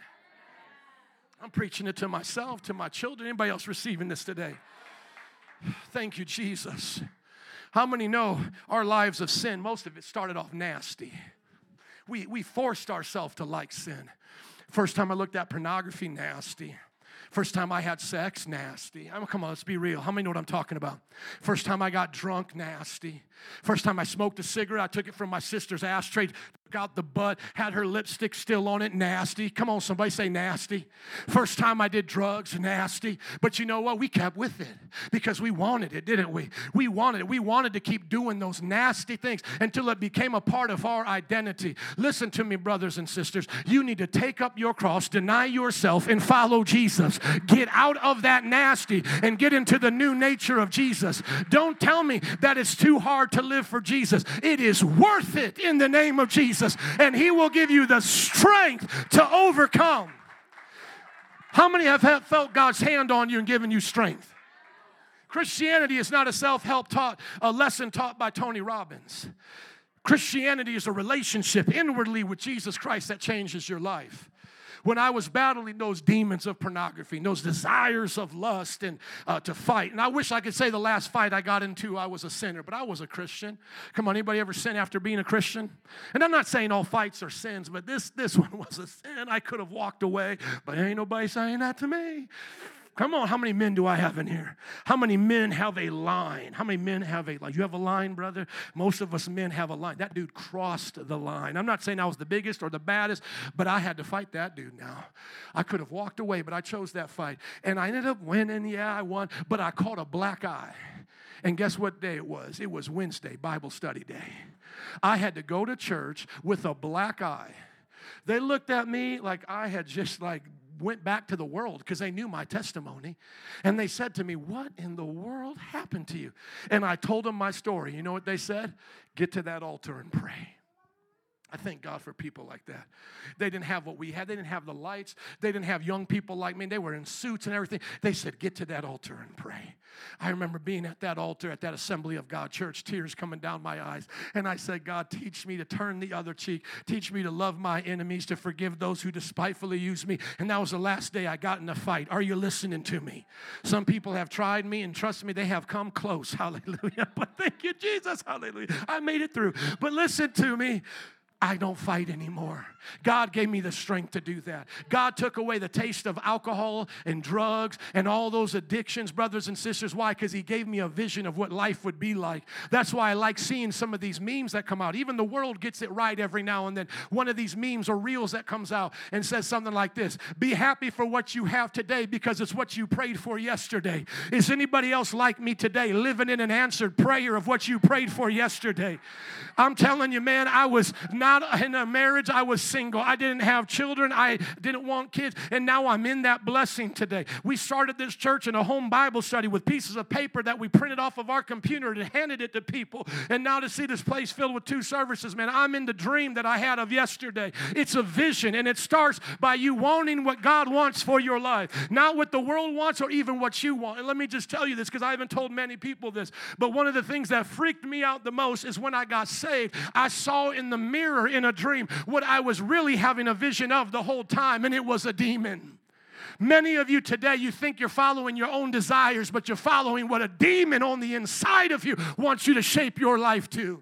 I'm preaching it to myself, to my children. Anybody else receiving this today? Thank you, Jesus. How many know our lives of sin, most of it started off nasty? We, we forced ourselves to like sin. First time I looked at pornography, nasty. First time I had sex, nasty. I mean, come on, let's be real. How many know what I'm talking about? First time I got drunk, nasty. First time I smoked a cigarette, I took it from my sister's ashtray, took out the butt, had her lipstick still on it, nasty. Come on, somebody say nasty. First time I did drugs, nasty. But you know what? We kept with it because we wanted it, didn't we? We wanted it. We wanted to keep doing those nasty things until it became a part of our identity. Listen to me, brothers and sisters. You need to take up your cross, deny yourself, and follow Jesus. Get out of that nasty and get into the new nature of Jesus. Don't tell me that it's too hard to live for Jesus. It is worth it in the name of Jesus. And He will give you the strength to overcome. How many have felt God's hand on you and given you strength? Christianity is not a self help taught, a lesson taught by Tony Robbins. Christianity is a relationship inwardly with Jesus Christ that changes your life when I was battling those demons of pornography, those desires of lust and uh, to fight. And I wish I could say the last fight I got into, I was a sinner, but I was a Christian. Come on, anybody ever sin after being a Christian? And I'm not saying all fights are sins, but this, this (laughs) one was a sin. I could have walked away, but ain't nobody saying that to me. Come on, how many men do I have in here? How many men have a line? How many men have a line? You have a line, brother? Most of us men have a line. That dude crossed the line. I'm not saying I was the biggest or the baddest, but I had to fight that dude now. I could have walked away, but I chose that fight. And I ended up winning. Yeah, I won, but I caught a black eye. And guess what day it was? It was Wednesday, Bible study day. I had to go to church with a black eye. They looked at me like I had just like went back to the world because they knew my testimony. And they said to me, What in the world happened to you? And I told them my story. You know what they said? Get to that altar and pray. I thank God for people like that. They didn't have what we had. They didn't have the lights. They didn't have young people like me. They were in suits and everything. They said, Get to that altar and pray. I remember being at that altar at that Assembly of God church, tears coming down my eyes. And I said, God, teach me to turn the other cheek. Teach me to love my enemies, to forgive those who despitefully use me. And that was the last day I got in a fight. Are you listening to me? Some people have tried me, and trust me, they have come close. (laughs) Hallelujah. But thank you, Jesus. Hallelujah. I made it through. But listen to me. I don't fight anymore. God gave me the strength to do that. God took away the taste of alcohol and drugs and all those addictions, brothers and sisters. Why? Because He gave me a vision of what life would be like. That's why I like seeing some of these memes that come out. Even the world gets it right every now and then. One of these memes or reels that comes out and says something like this Be happy for what you have today because it's what you prayed for yesterday. Is anybody else like me today living in an answered prayer of what you prayed for yesterday? I'm telling you, man, I was not in a marriage, I was single. I didn't have children, I didn't want kids, and now I'm in that blessing today. We started this church in a home Bible study with pieces of paper that we printed off of our computer and handed it to people. And now to see this place filled with two services, man, I'm in the dream that I had of yesterday. It's a vision, and it starts by you wanting what God wants for your life, not what the world wants or even what you want. And let me just tell you this because I haven't told many people this, but one of the things that freaked me out the most is when I got saved, I saw in the mirror in a dream what I was really having a vision of the whole time, and it was a demon. Many of you today, you think you're following your own desires, but you're following what a demon on the inside of you wants you to shape your life to.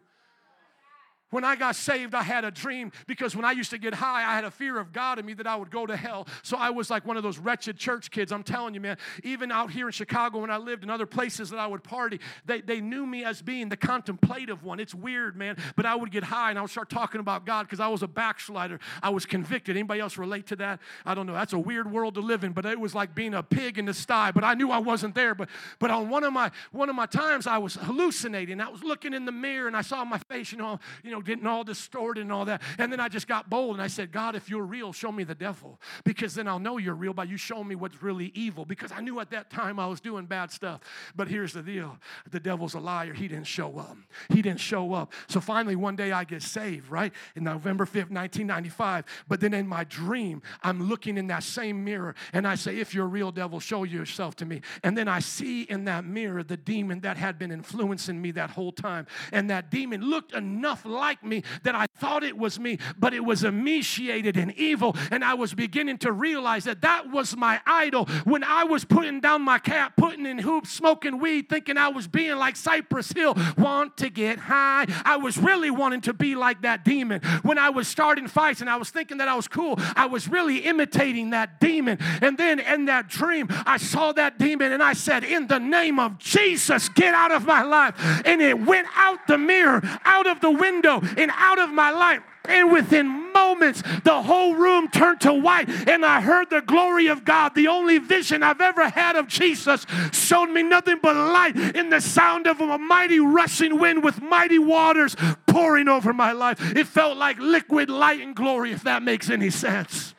When I got saved, I had a dream because when I used to get high, I had a fear of God in me that I would go to hell. So I was like one of those wretched church kids. I'm telling you, man, even out here in Chicago when I lived in other places that I would party, they, they knew me as being the contemplative one. It's weird, man. But I would get high and I would start talking about God because I was a backslider. I was convicted. Anybody else relate to that? I don't know. That's a weird world to live in, but it was like being a pig in the sty. But I knew I wasn't there. But but on one of my one of my times I was hallucinating. I was looking in the mirror and I saw my face, you know, you know, getting all distorted and all that. And then I just got bold and I said, God, if you're real, show me the devil. Because then I'll know you're real by you showing me what's really evil. Because I knew at that time I was doing bad stuff. But here's the deal the devil's a liar. He didn't show up. He didn't show up. So finally, one day I get saved, right? In November 5th, 1995. But then in my dream, I'm looking in that same mirror and I say, If you're a real devil, show yourself to me. And then I see in that mirror the demon that had been influencing me that whole time. And that demon looked enough like me that I thought it was me, but it was emaciated and evil. And I was beginning to realize that that was my idol. When I was putting down my cap, putting in hoops, smoking weed, thinking I was being like Cypress Hill, want to get high. I was really wanting to be like that demon. When I was starting fights and I was thinking that I was cool, I was really imitating that demon. And then in that dream, I saw that demon and I said, In the name of Jesus, get out of my life. And it went out the mirror, out of the window, and out of my life. And within moments, the whole room turned to white, and I heard the glory of God. The only vision I've ever had of Jesus showed me nothing but light in the sound of a mighty rushing wind with mighty waters pouring over my life. It felt like liquid light and glory, if that makes any sense.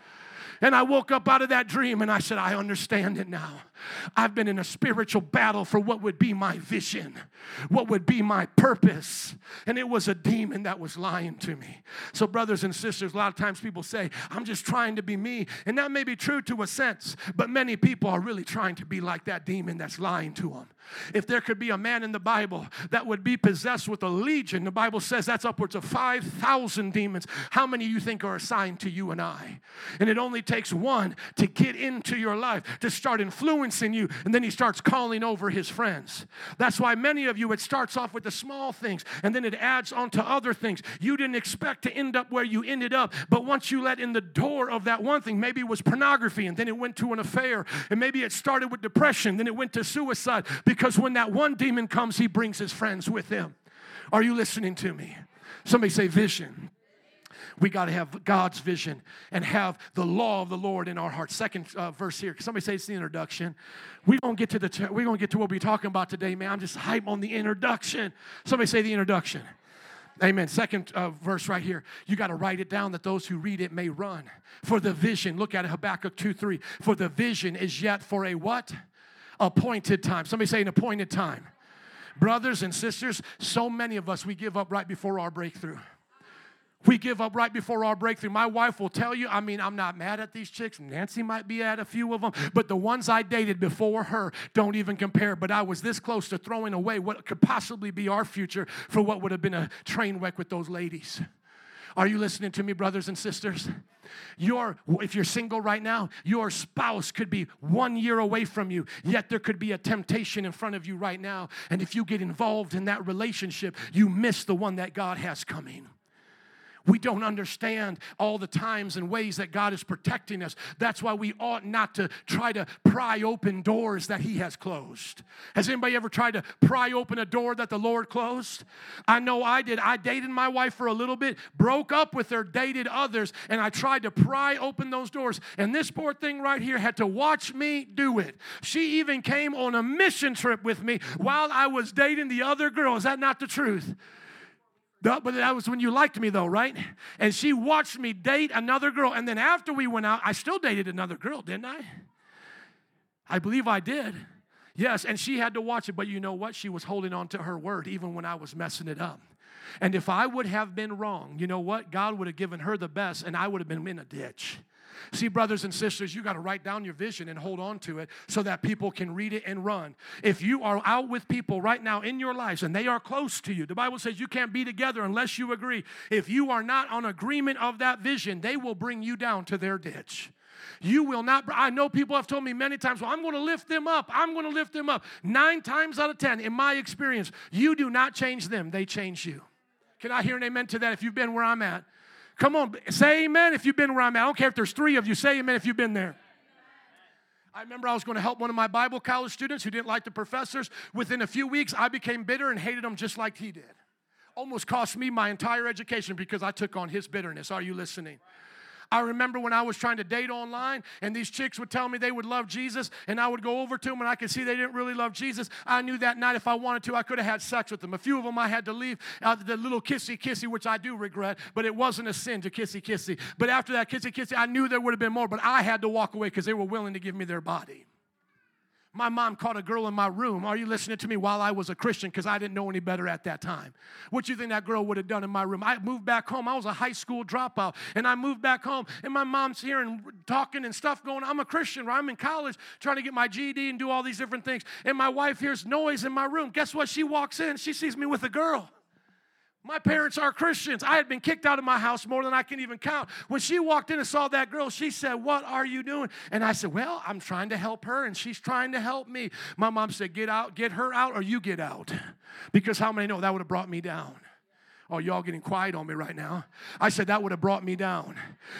And I woke up out of that dream and I said, I understand it now. I've been in a spiritual battle for what would be my vision, what would be my purpose. And it was a demon that was lying to me. So, brothers and sisters, a lot of times people say, I'm just trying to be me. And that may be true to a sense, but many people are really trying to be like that demon that's lying to them. If there could be a man in the Bible that would be possessed with a legion, the Bible says that's upwards of 5,000 demons. How many you think are assigned to you and I? And it only takes one to get into your life, to start influencing you, and then he starts calling over his friends. That's why many of you, it starts off with the small things and then it adds on to other things. You didn't expect to end up where you ended up, but once you let in the door of that one thing, maybe it was pornography and then it went to an affair, and maybe it started with depression, then it went to suicide because when that one demon comes, he brings his friends with him. Are you listening to me? Somebody say vision. We got to have God's vision and have the law of the Lord in our hearts. Second uh, verse here. Somebody say it's the introduction. We're gonna get to the we're gonna get to what we're talking about today, man. I'm just hype on the introduction. Somebody say the introduction. Amen. Second uh, verse right here. You got to write it down that those who read it may run. For the vision, look at it, Habakkuk 2 3. For the vision is yet for a what? appointed time. Somebody say an appointed time. Brothers and sisters, so many of us, we give up right before our breakthrough. We give up right before our breakthrough. My wife will tell you, I mean, I'm not mad at these chicks. Nancy might be at a few of them, but the ones I dated before her don't even compare. But I was this close to throwing away what could possibly be our future for what would have been a train wreck with those ladies. Are you listening to me, brothers and sisters? Your, if you're single right now, your spouse could be one year away from you, yet there could be a temptation in front of you right now. And if you get involved in that relationship, you miss the one that God has coming. We don't understand all the times and ways that God is protecting us. That's why we ought not to try to pry open doors that He has closed. Has anybody ever tried to pry open a door that the Lord closed? I know I did. I dated my wife for a little bit, broke up with her, dated others, and I tried to pry open those doors. And this poor thing right here had to watch me do it. She even came on a mission trip with me while I was dating the other girl. Is that not the truth? But that was when you liked me, though, right? And she watched me date another girl. And then after we went out, I still dated another girl, didn't I? I believe I did. Yes, and she had to watch it. But you know what? She was holding on to her word even when I was messing it up. And if I would have been wrong, you know what? God would have given her the best, and I would have been in a ditch. See, brothers and sisters, you got to write down your vision and hold on to it so that people can read it and run. If you are out with people right now in your lives and they are close to you, the Bible says you can't be together unless you agree. If you are not on agreement of that vision, they will bring you down to their ditch. You will not, I know people have told me many times, well, I'm going to lift them up. I'm going to lift them up. Nine times out of 10, in my experience, you do not change them, they change you. Can I hear an amen to that if you've been where I'm at? Come on, say amen if you've been where I'm at. I don't care if there's three of you, say amen if you've been there. I remember I was going to help one of my Bible college students who didn't like the professors. Within a few weeks, I became bitter and hated them just like he did. Almost cost me my entire education because I took on his bitterness. Are you listening? I remember when I was trying to date online and these chicks would tell me they would love Jesus and I would go over to them and I could see they didn't really love Jesus. I knew that night if I wanted to, I could have had sex with them. A few of them I had to leave uh, the little kissy kissy, which I do regret, but it wasn't a sin to kissy kissy. But after that kissy kissy, I knew there would have been more, but I had to walk away because they were willing to give me their body. My mom caught a girl in my room. Are you listening to me while I was a Christian? Because I didn't know any better at that time. What do you think that girl would have done in my room? I moved back home. I was a high school dropout. And I moved back home, and my mom's here and talking and stuff going. I'm a Christian, Right? I'm in college trying to get my GED and do all these different things. And my wife hears noise in my room. Guess what? She walks in, she sees me with a girl. My parents are Christians. I had been kicked out of my house more than I can even count. When she walked in and saw that girl, she said, What are you doing? And I said, Well, I'm trying to help her, and she's trying to help me. My mom said, Get out, get her out, or you get out. Because how many know that would have brought me down? Oh, y'all getting quiet on me right now. I said that would have brought me down.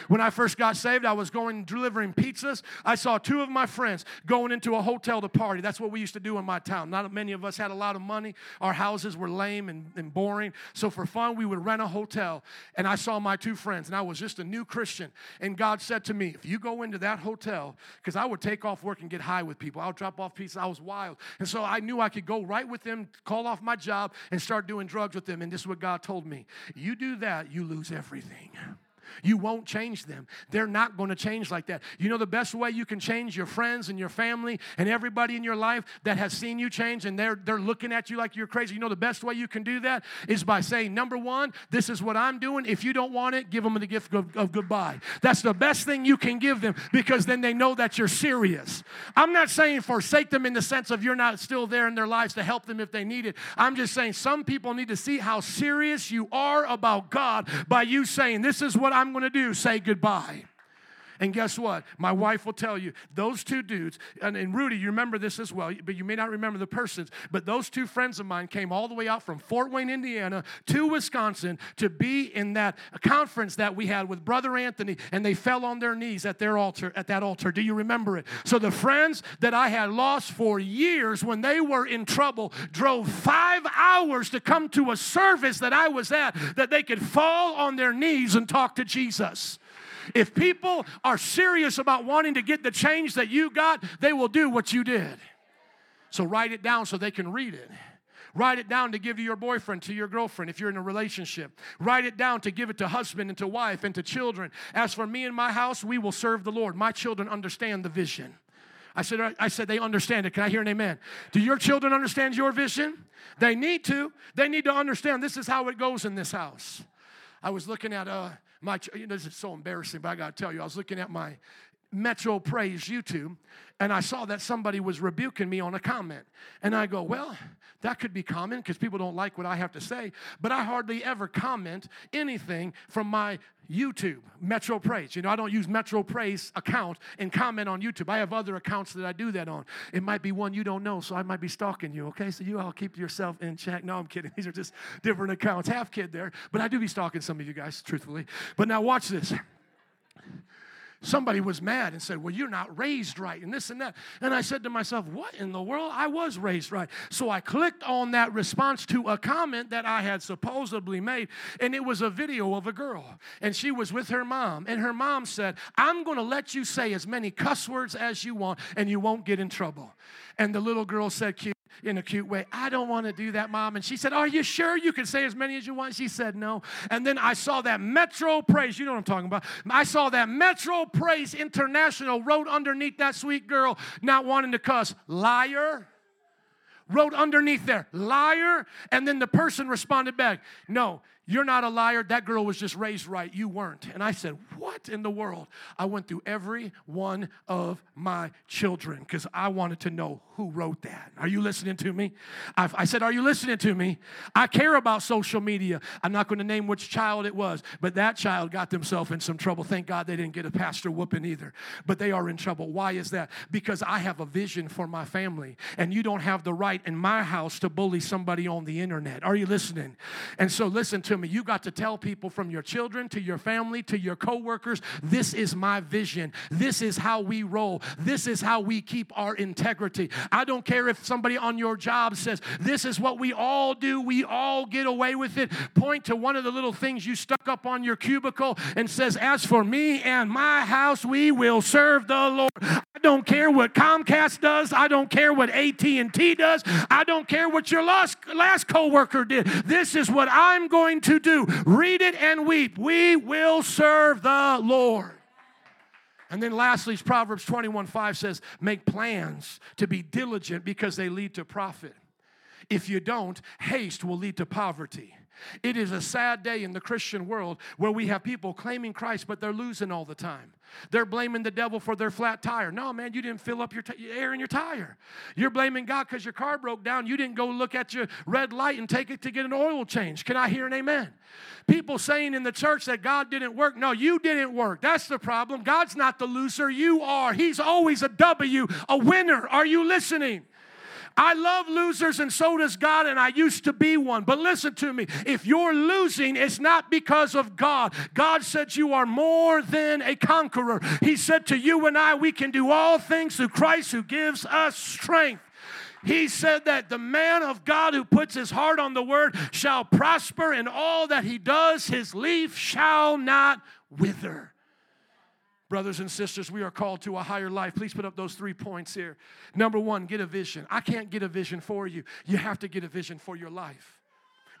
When I first got saved, I was going delivering pizzas. I saw two of my friends going into a hotel to party. That's what we used to do in my town. Not many of us had a lot of money. Our houses were lame and, and boring. So for fun, we would rent a hotel. And I saw my two friends, and I was just a new Christian. And God said to me, If you go into that hotel, because I would take off work and get high with people, I would drop off pizzas. I was wild. And so I knew I could go right with them, call off my job, and start doing drugs with them. And this is what God told me. You do that, you lose everything. You won't change them. They're not going to change like that. You know the best way you can change your friends and your family and everybody in your life that has seen you change and they're they're looking at you like you're crazy. You know the best way you can do that is by saying, number one, this is what I'm doing. If you don't want it, give them the gift of, of goodbye. That's the best thing you can give them because then they know that you're serious. I'm not saying forsake them in the sense of you're not still there in their lives to help them if they need it. I'm just saying some people need to see how serious you are about God by you saying, This is what I'm going to do say goodbye. And guess what? My wife will tell you those two dudes, and, and, Rudy, you remember this as well, but you may not remember the persons, but those two friends of mine came all the way out from Fort Wayne, Indiana to Wisconsin to be in that conference that we had with Brother Anthony, and they fell on their knees at their altar, at that altar. Do you remember it? So the friends that I had lost for years when they were in trouble drove five hours to come to a service that I was at that they could fall on their knees and talk to Jesus. If people are serious about wanting to get the change that you got, they will do what you did. So write it down so they can read it. Write it down to give to your boyfriend, to your girlfriend, if you're in a relationship. Write it down to give it to husband and to wife and to children. As for me and my house, we will serve the Lord. My children understand the vision. I said, I said they understand it. Can I hear an amen? Do your children understand your vision? They need to. They need to understand this is how it goes in this house. I was looking at uh, my, you know, this is so embarrassing, but I got to tell you, I was looking at my Metro Praise YouTube, and I saw that somebody was rebuking me on a comment. And I go, well, that could be common because people don't like what I have to say, but I hardly ever comment anything from my YouTube, Metro Praise. You know, I don't use Metro Praise account and comment on YouTube. I have other accounts that I do that on. It might be one you don't know, so I might be stalking you, okay? So you all keep yourself in check. No, I'm kidding. (laughs) These are just different accounts. Half kid there, but I do be stalking some of you guys, truthfully. But now watch this somebody was mad and said, Well, you're not raised right, and this and that. And I said to myself, What in the world? I was raised right. So I clicked on that response to a comment that I had supposedly made, and it was a video of a girl. And she was with her mom, and her mom said, I'm going to let you say as many cuss words as you want, and you won't get in trouble. And the little girl said, in a cute way, I don't want to do that, mom. And she said, Are you sure you can say as many as you want? She said, No. And then I saw that Metro Praise, you know what I'm talking about. I saw that Metro Praise International wrote underneath that sweet girl not wanting to cuss, liar. Wrote underneath there, liar. And then the person responded back, No, You're not a liar. That girl was just raised right. You weren't. And I said, What in the world? I went through every one of my children because I wanted to know who wrote that. Are you listening to me? I, I said, Are you listening to me? I care about social media. I'm not going to name which child it was, but that child got themselves in some trouble. Thank God they didn't get a pastor whooping either. But they are in trouble. Why is that? Because I have a vision for my family, and you don't have the right in my house to bully somebody on the internet. Are you listening? And so, listen to me. You got to tell people from your children to your family to your coworkers, this is my vision. This is how we roll. This is how we keep our integrity. I don't care if somebody on your job says, This is what we all do, we all get away with it. Point to one of the little things you stuck up on your cubicle and says, As for me and my house, we will serve the Lord. I don't care what Comcast does. I don't care what AT&T does. I don't care what your last, last coworker did. This is what I'm going to do. Read it and weep. We will serve the Lord. And then lastly, Proverbs 21 5 says, Make plans to be diligent because they lead to profit. If you don't, haste will lead to poverty. It is a sad day in the Christian world where we have people claiming Christ, but they're losing all the time. They're blaming the devil for their flat tire. No, man, you didn't fill up your t- air in your tire. You're blaming God because your car broke down. You didn't go look at your red light and take it to get an oil change. Can I hear an amen? People saying in the church that God didn't work. No, you didn't work. That's the problem. God's not the loser. You are. He's always a W, a winner. Are you listening? I love losers, and so does God, and I used to be one. But listen to me if you're losing, it's not because of God. God said you are more than a conqueror. He said to you and I, we can do all things through Christ who gives us strength. He said that the man of God who puts his heart on the word shall prosper in all that he does, his leaf shall not wither. Brothers and sisters, we are called to a higher life. Please put up those three points here. Number one, get a vision. I can't get a vision for you. You have to get a vision for your life.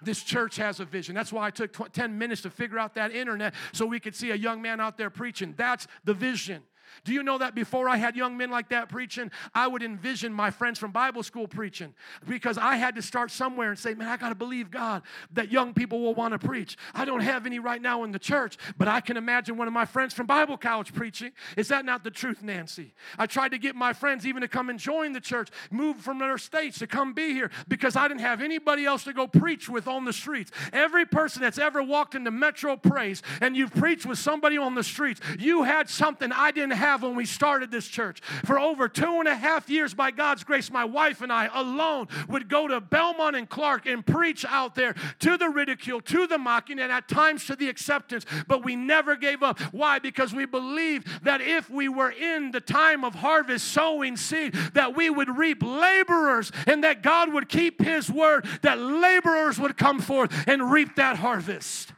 This church has a vision. That's why I took 10 minutes to figure out that internet so we could see a young man out there preaching. That's the vision. Do you know that before I had young men like that preaching, I would envision my friends from Bible school preaching because I had to start somewhere and say, man, I got to believe God that young people will want to preach. I don't have any right now in the church, but I can imagine one of my friends from Bible college preaching. Is that not the truth, Nancy? I tried to get my friends even to come and join the church, move from their states to come be here because I didn't have anybody else to go preach with on the streets. Every person that's ever walked into Metro Praise and you've preached with somebody on the streets, you had something I didn't have have when we started this church. For over two and a half years, by God's grace, my wife and I alone would go to Belmont and Clark and preach out there to the ridicule, to the mocking, and at times to the acceptance. But we never gave up. Why? Because we believed that if we were in the time of harvest, sowing seed, that we would reap laborers and that God would keep His word, that laborers would come forth and reap that harvest.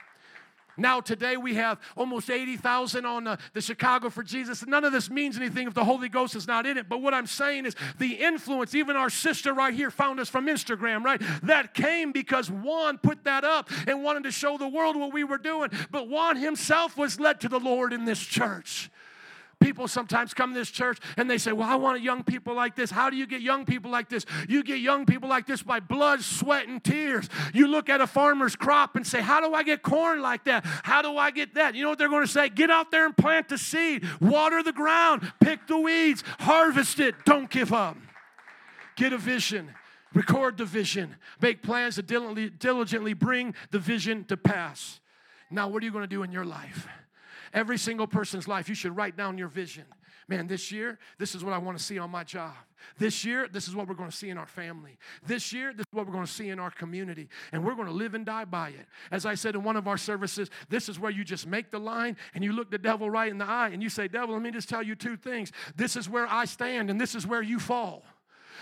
Now, today we have almost 80,000 on uh, the Chicago for Jesus. None of this means anything if the Holy Ghost is not in it. But what I'm saying is the influence, even our sister right here found us from Instagram, right? That came because Juan put that up and wanted to show the world what we were doing. But Juan himself was led to the Lord in this church. People sometimes come to this church and they say, Well, I want young people like this. How do you get young people like this? You get young people like this by blood, sweat, and tears. You look at a farmer's crop and say, How do I get corn like that? How do I get that? You know what they're going to say? Get out there and plant the seed, water the ground, pick the weeds, harvest it. Don't give up. Get a vision. Record the vision. Make plans to diligently, bring the vision to pass. Now, what are you going to do in your life? Every single person's life, you should write down your vision. Man, this year, this is what I want to see on my job. This year, this is what we're going to see in our family. This year, this is what we're going to see in our community. And we're going to live and die by it. As I said in one of our services, this is where you just make the line and you look the devil right in the eye and you say, Devil, let me just tell you two things. This is where I stand and this is where you fall.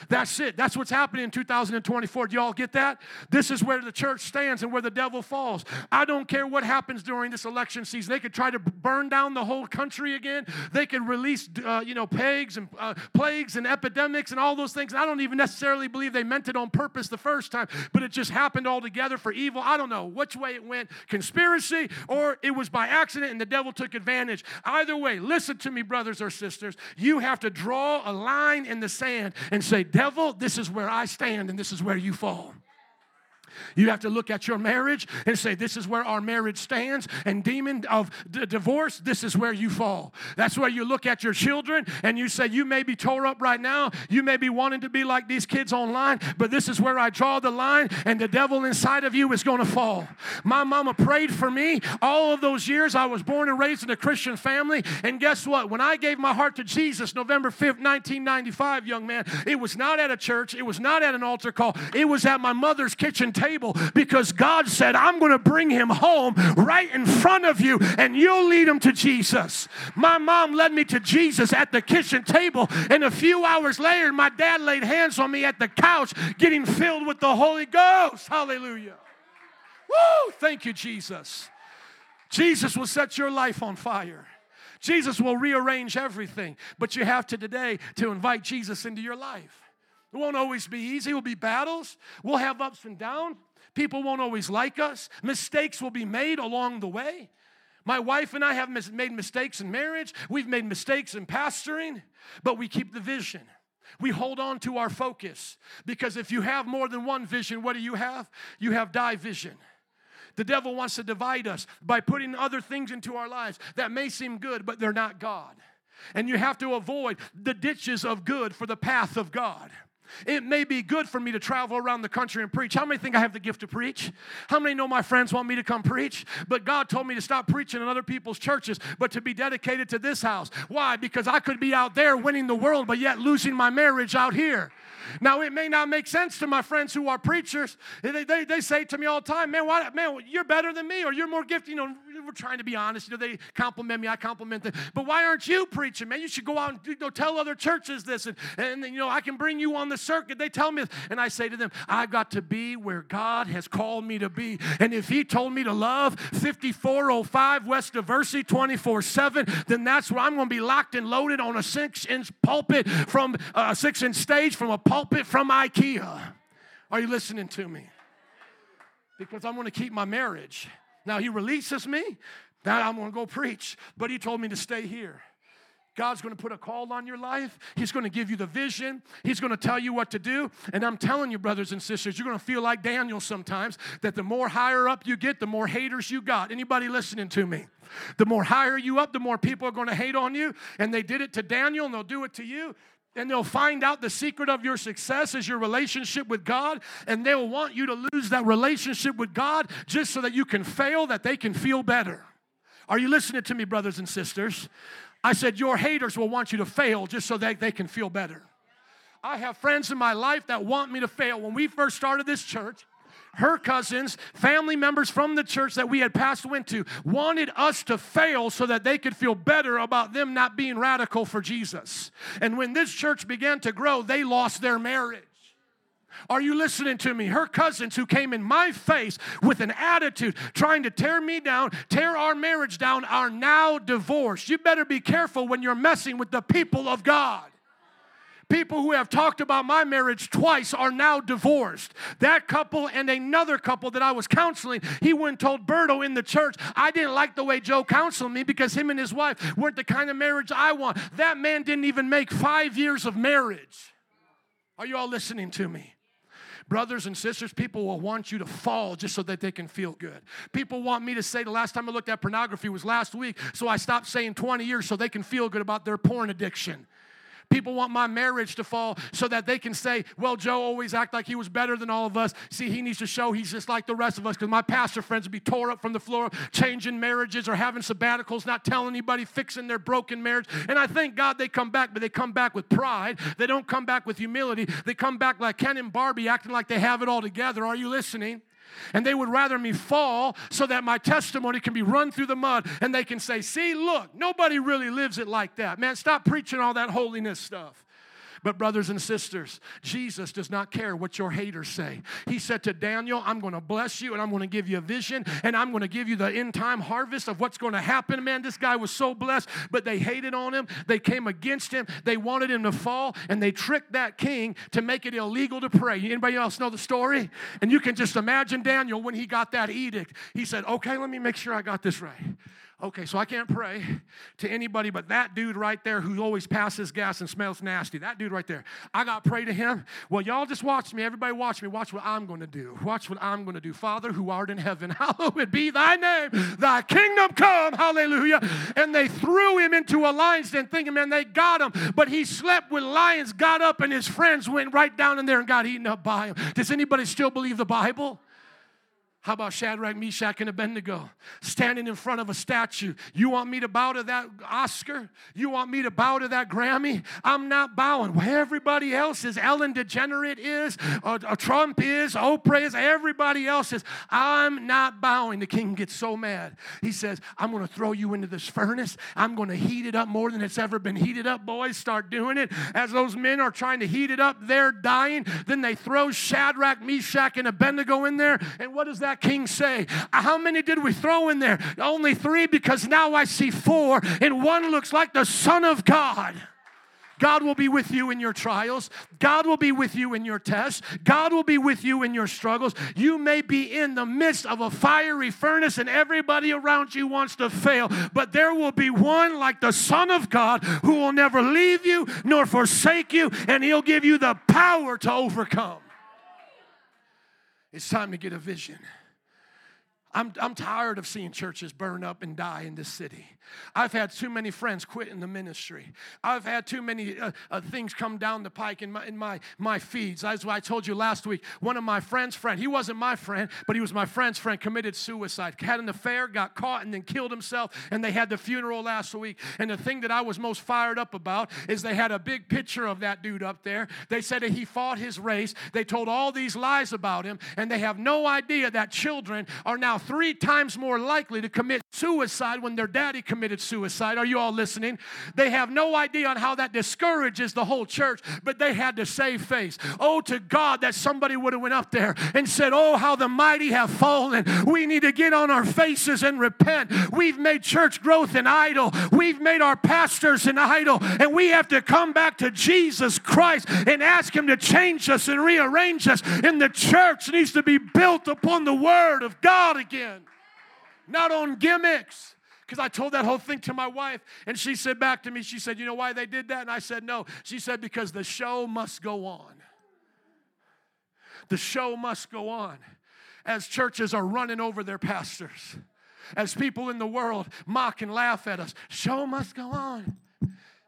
That's it. That's what's happening in 2024. Do y'all get that? This is where the church stands and where the devil falls. I don't care what happens during this election season. They could try to burn down the whole country again. They could release, uh, you know, plagues and uh, plagues and epidemics and all those things. I don't even necessarily believe they meant it on purpose the first time, but it just happened all together for evil. I don't know which way it went conspiracy or it was by accident and the devil took advantage. Either way, listen to me, brothers or sisters. You have to draw a line in the sand and say, devil, this is where I stand and this is where you fall. You have to look at your marriage and say, This is where our marriage stands. And demon of d- divorce, this is where you fall. That's where you look at your children and you say, You may be tore up right now. You may be wanting to be like these kids online, but this is where I draw the line, and the devil inside of you is going to fall. My mama prayed for me all of those years. I was born and raised in a Christian family. And guess what? When I gave my heart to Jesus, November 5th, 1995, young man, it was not at a church, it was not at an altar call, it was at my mother's kitchen table because God said, I'm going to bring him home right in front of you and you'll lead him to Jesus. My mom led me to Jesus at the kitchen table, and a few hours later, my dad laid hands on me at the couch, getting filled with the Holy Ghost. Hallelujah. Woo! Thank you, Jesus. Jesus will set your life on fire. Jesus will rearrange everything, but you have to today to invite Jesus into your life. It won't always be easy. It will be battles. We'll have ups and downs. People won't always like us. Mistakes will be made along the way. My wife and I have mis- made mistakes in marriage. We've made mistakes in pastoring, but we keep the vision. We hold on to our focus because if you have more than one vision, what do you have? You have division. The devil wants to divide us by putting other things into our lives that may seem good, but they're not God. And you have to avoid the ditches of good for the path of God. It may be good for me to travel around the country and preach. How many think I have the gift to preach? How many know my friends want me to come preach? But God told me to stop preaching in other people's churches, but to be dedicated to this house. Why? Because I could be out there winning the world, but yet losing my marriage out here. Now, it may not make sense to my friends who are preachers. They, they, they say to me all the time, man, why, man, you're better than me, or you're more gifted. You know, we're trying to be honest. You know, they compliment me, I compliment them. But why aren't you preaching, man? You should go out and you know, tell other churches this. And, and, you know, I can bring you on the circuit. They tell me. And I say to them, I've got to be where God has called me to be. And if He told me to love 5405 West Diversey 24 7, then that's where I'm going to be locked and loaded on a six inch pulpit from uh, a six inch stage from a pulpit from IKEA. Are you listening to me? Because I'm going to keep my marriage. Now he releases me, now I'm going to go preach. But he told me to stay here. God's going to put a call on your life. He's going to give you the vision. He's going to tell you what to do. And I'm telling you, brothers and sisters, you're going to feel like Daniel sometimes that the more higher up you get, the more haters you got. Anybody listening to me? The more higher you up, the more people are going to hate on you. And they did it to Daniel, and they'll do it to you and they'll find out the secret of your success is your relationship with God, and they'll want you to lose that relationship with God just so that you can fail, that they can feel better. Are you listening to me, brothers and sisters? I said, Your haters will want you to fail just so that they can feel better. I have friends in my life that want me to fail. When we first started this church, her cousins, family members from the church that we had passed went to, wanted us to fail so that they could feel better about them not being radical for Jesus. And when this church began to grow, they lost their marriage. Are you listening to me? Her cousins who came in my face with an attitude trying to tear me down, tear our marriage down, are now divorced. You better be careful when you're messing with the people of God. People who have talked about my marriage twice are now divorced. That couple and another couple that I was counseling, he went told Berto in the church, I didn't like the way Joe counseled me because him and his wife weren't the kind of marriage I want. That man didn't even make five years of marriage. Are you all listening to me? Brothers and sisters, people will want you to fall just so that they can feel good. People want me to say the last time I looked at pornography was last week, so I stopped saying 20 years so they can feel good about their porn addiction. People want my marriage to fall so that they can say, well, Joe always act like he was better than all of us. See, he needs to show he's just like the rest of us because my pastor friends would be tore up from the floor, changing marriages or having sabbaticals, not telling anybody, fixing their broken marriage. And I thank God they come back, but they come back with pride. They don't come back with humility. They come back like Ken and Barbie acting like they have it all together. Are you listening? And they would rather me fall so that my testimony can be run through the mud and they can say, See, look, nobody really lives it like that. Man, stop preaching all that holiness stuff. But, brothers and sisters, Jesus does not care what your haters say. He said to Daniel, I'm going to bless you and I'm going to give you a vision and I'm going to give you the end time harvest of what's going to happen. Man, this guy was so blessed, but they hated on him. They came against him. They wanted him to fall and they tricked that king to make it illegal to pray. Anybody else know the story? And you can just imagine Daniel when he got that edict. He said, Okay, let me make sure I got this right. Okay, so I can't pray to anybody but that dude right there who always passes gas and smells nasty. That dude right there. I got to pray to him. Well, y'all just watch me. Everybody watch me. Watch what I'm going to do. Watch what I'm going to do. Father who art in heaven, (laughs) hallowed be thy name. Thy kingdom come. Hallelujah. And they threw him into a lion's den thinking, man, they got him. But he slept with lions, got up, and his friends went right down in there and got eaten up by him. Does anybody still believe the Bible? How about Shadrach, Meshach, and Abednego standing in front of a statue? You want me to bow to that Oscar? You want me to bow to that Grammy? I'm not bowing. Everybody else is. Ellen DeGenerate is. Uh, uh, Trump is. Oprah is. Everybody else is. I'm not bowing. The king gets so mad. He says, I'm going to throw you into this furnace. I'm going to heat it up more than it's ever been heated up. Boys, start doing it. As those men are trying to heat it up, they're dying. Then they throw Shadrach, Meshach, and Abednego in there. And what does that that king say? How many did we throw in there? Only three because now I see four, and one looks like the Son of God. God will be with you in your trials. God will be with you in your tests. God will be with you in your struggles. You may be in the midst of a fiery furnace and everybody around you wants to fail, but there will be one like the Son of God who will never leave you nor forsake you, and He'll give you the power to overcome. It's time to get a vision. I'm, I'm tired of seeing churches burn up and die in this city. I've had too many friends quit in the ministry. I've had too many uh, uh, things come down the pike in my, in my, my feeds. As I told you last week, one of my friend's friend, he wasn't my friend, but he was my friend's friend, committed suicide, had an affair, got caught, and then killed himself. And they had the funeral last week. And the thing that I was most fired up about is they had a big picture of that dude up there. They said that he fought his race. They told all these lies about him, and they have no idea that children are now three times more likely to commit suicide when their daddy committed suicide. Are you all listening? They have no idea on how that discourages the whole church, but they had to save face. Oh, to God that somebody would have went up there and said, "Oh, how the mighty have fallen. We need to get on our faces and repent. We've made church growth an idol. We've made our pastors an idol, and we have to come back to Jesus Christ and ask Him to change us and rearrange us. And the church needs to be built upon the Word of God again not on gimmicks. Because I told that whole thing to my wife, and she said back to me, she said, You know why they did that? And I said, No. She said, Because the show must go on. The show must go on as churches are running over their pastors, as people in the world mock and laugh at us. Show must go on.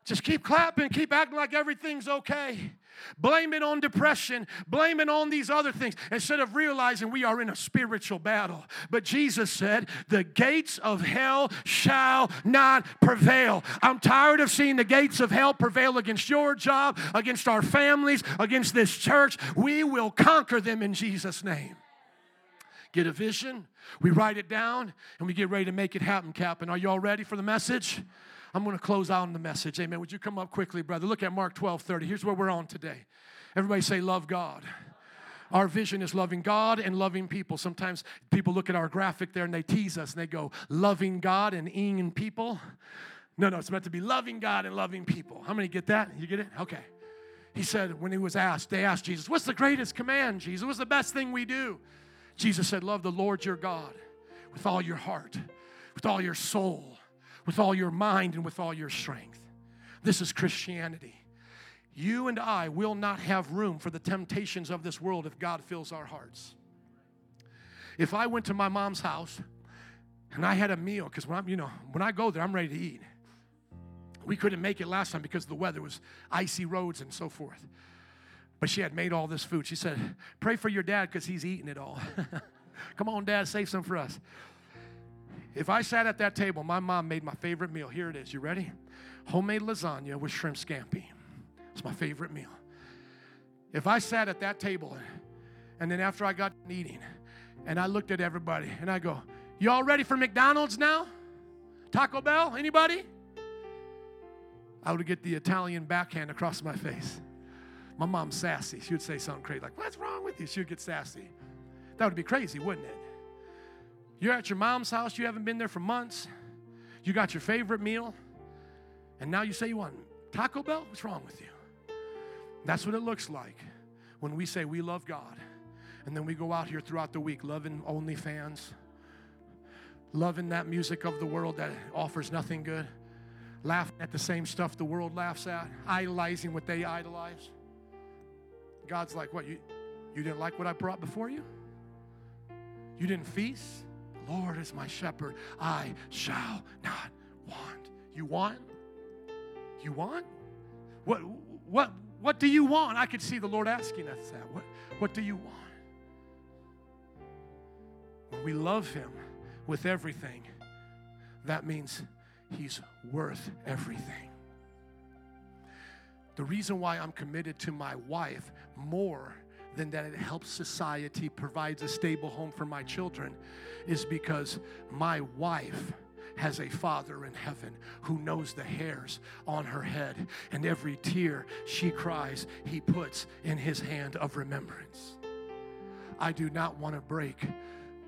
Just keep clapping, keep acting like everything's okay. Blame it on depression, blame it on these other things, instead of realizing we are in a spiritual battle. But Jesus said, The gates of hell shall not prevail. I'm tired of seeing the gates of hell prevail against your job, against our families, against this church. We will conquer them in Jesus' name. Get a vision, we write it down, and we get ready to make it happen, Captain. Are you all ready for the message? I'm going to close out on the message. Amen. Would you come up quickly, brother? Look at Mark 12 30. Here's where we're on today. Everybody say, Love God. Our vision is loving God and loving people. Sometimes people look at our graphic there and they tease us and they go, Loving God and ing people. No, no, it's meant to be loving God and loving people. How many get that? You get it? Okay. He said, when he was asked, they asked Jesus, What's the greatest command, Jesus? What's the best thing we do? Jesus said, Love the Lord your God with all your heart, with all your soul, with all your mind and with all your strength. This is Christianity. You and I will not have room for the temptations of this world if God fills our hearts. If I went to my mom's house and I had a meal, because when I'm, you know, when I go there, I'm ready to eat. We couldn't make it last time because the weather was icy roads and so forth. But she had made all this food. She said, Pray for your dad because he's eating it all. (laughs) Come on, dad, save some for us. If I sat at that table, my mom made my favorite meal. Here it is. You ready? Homemade lasagna with shrimp scampi. It's my favorite meal. If I sat at that table and then after I got eating and I looked at everybody and I go, Y'all ready for McDonald's now? Taco Bell? Anybody? I would get the Italian backhand across my face. My mom's sassy. She would say something crazy like, What's wrong with you? She would get sassy. That would be crazy, wouldn't it? You're at your mom's house, you haven't been there for months. You got your favorite meal, and now you say you want Taco Bell? What's wrong with you? That's what it looks like when we say we love God, and then we go out here throughout the week loving OnlyFans, loving that music of the world that offers nothing good, laughing at the same stuff the world laughs at, idolizing what they idolize. God's like, What? You, you didn't like what I brought before you? You didn't feast? Lord is my shepherd. I shall not want. You want? You want? What, what, what do you want? I could see the Lord asking us that. What, what do you want? When we love Him with everything, that means He's worth everything. The reason why I'm committed to my wife more than that it helps society, provides a stable home for my children, is because my wife has a father in heaven who knows the hairs on her head and every tear she cries, he puts in his hand of remembrance. I do not want to break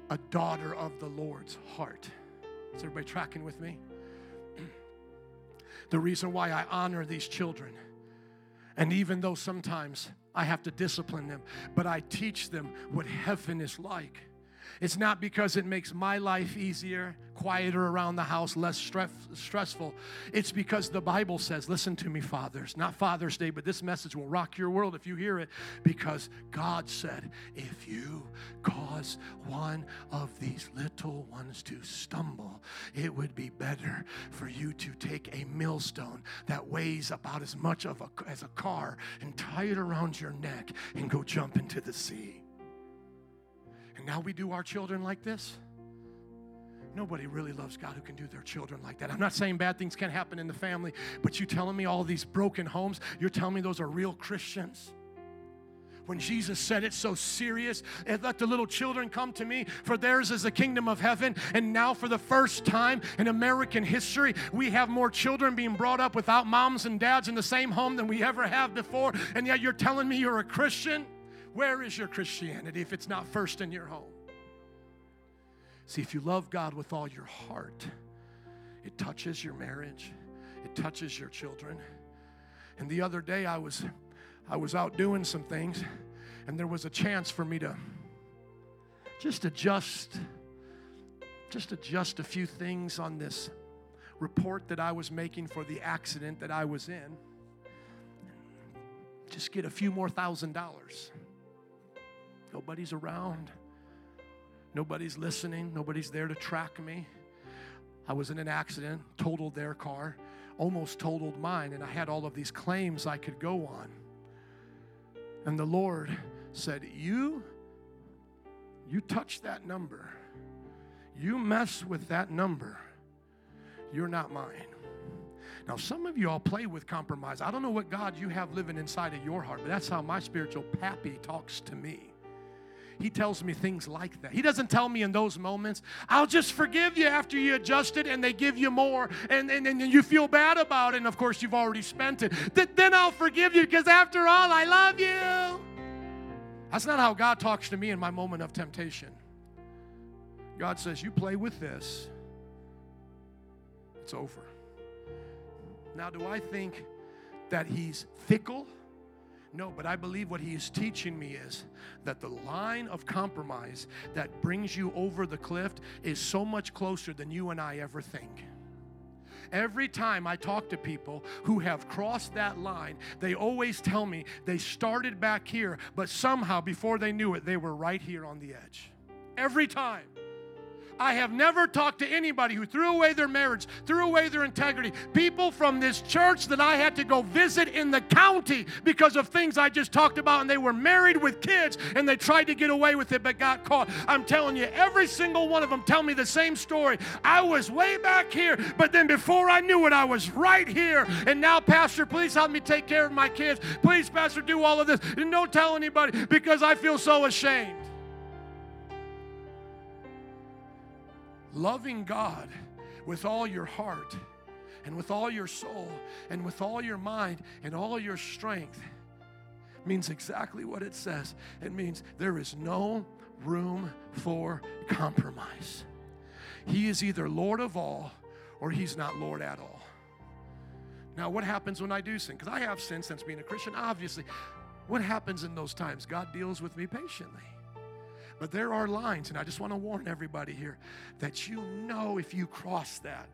a daughter of the Lord's heart. Is everybody tracking with me? (clears throat) the reason why I honor these children, and even though sometimes I have to discipline them, but I teach them what heaven is like it's not because it makes my life easier, quieter around the house, less stress, stressful. It's because the Bible says, listen to me, fathers, not Father's Day, but this message will rock your world if you hear it. Because God said, if you cause one of these little ones to stumble, it would be better for you to take a millstone that weighs about as much of a, as a car and tie it around your neck and go jump into the sea. And now we do our children like this. Nobody really loves God who can do their children like that. I'm not saying bad things can't happen in the family, but you telling me all these broken homes, you're telling me those are real Christians? When Jesus said it so serious, and let the little children come to me, for theirs is the kingdom of heaven. And now, for the first time in American history, we have more children being brought up without moms and dads in the same home than we ever have before. And yet, you're telling me you're a Christian? Where is your Christianity if it's not first in your home? See, if you love God with all your heart, it touches your marriage, it touches your children. And the other day I was I was out doing some things and there was a chance for me to just adjust just adjust a few things on this report that I was making for the accident that I was in. Just get a few more thousand dollars. Nobody's around. Nobody's listening. Nobody's there to track me. I was in an accident, totaled their car, almost totaled mine, and I had all of these claims I could go on. And the Lord said, You you touch that number. You mess with that number. You're not mine. Now, some of you all play with compromise. I don't know what God you have living inside of your heart, but that's how my spiritual pappy talks to me. He tells me things like that. He doesn't tell me in those moments, I'll just forgive you after you adjust it and they give you more and, and, and you feel bad about it. And of course, you've already spent it. Th- then I'll forgive you because after all, I love you. That's not how God talks to me in my moment of temptation. God says, You play with this, it's over. Now, do I think that He's fickle? No, but I believe what he is teaching me is that the line of compromise that brings you over the cliff is so much closer than you and I ever think. Every time I talk to people who have crossed that line, they always tell me they started back here, but somehow before they knew it, they were right here on the edge. Every time. I have never talked to anybody who threw away their marriage, threw away their integrity. People from this church that I had to go visit in the county because of things I just talked about, and they were married with kids and they tried to get away with it but got caught. I'm telling you, every single one of them tell me the same story. I was way back here, but then before I knew it, I was right here. And now, Pastor, please help me take care of my kids. Please, Pastor, do all of this. And don't tell anybody because I feel so ashamed. Loving God with all your heart and with all your soul and with all your mind and all your strength means exactly what it says. It means there is no room for compromise. He is either Lord of all or he's not Lord at all. Now, what happens when I do sin? Because I have sinned since being a Christian, obviously. What happens in those times? God deals with me patiently. But there are lines, and I just want to warn everybody here that you know if you cross that,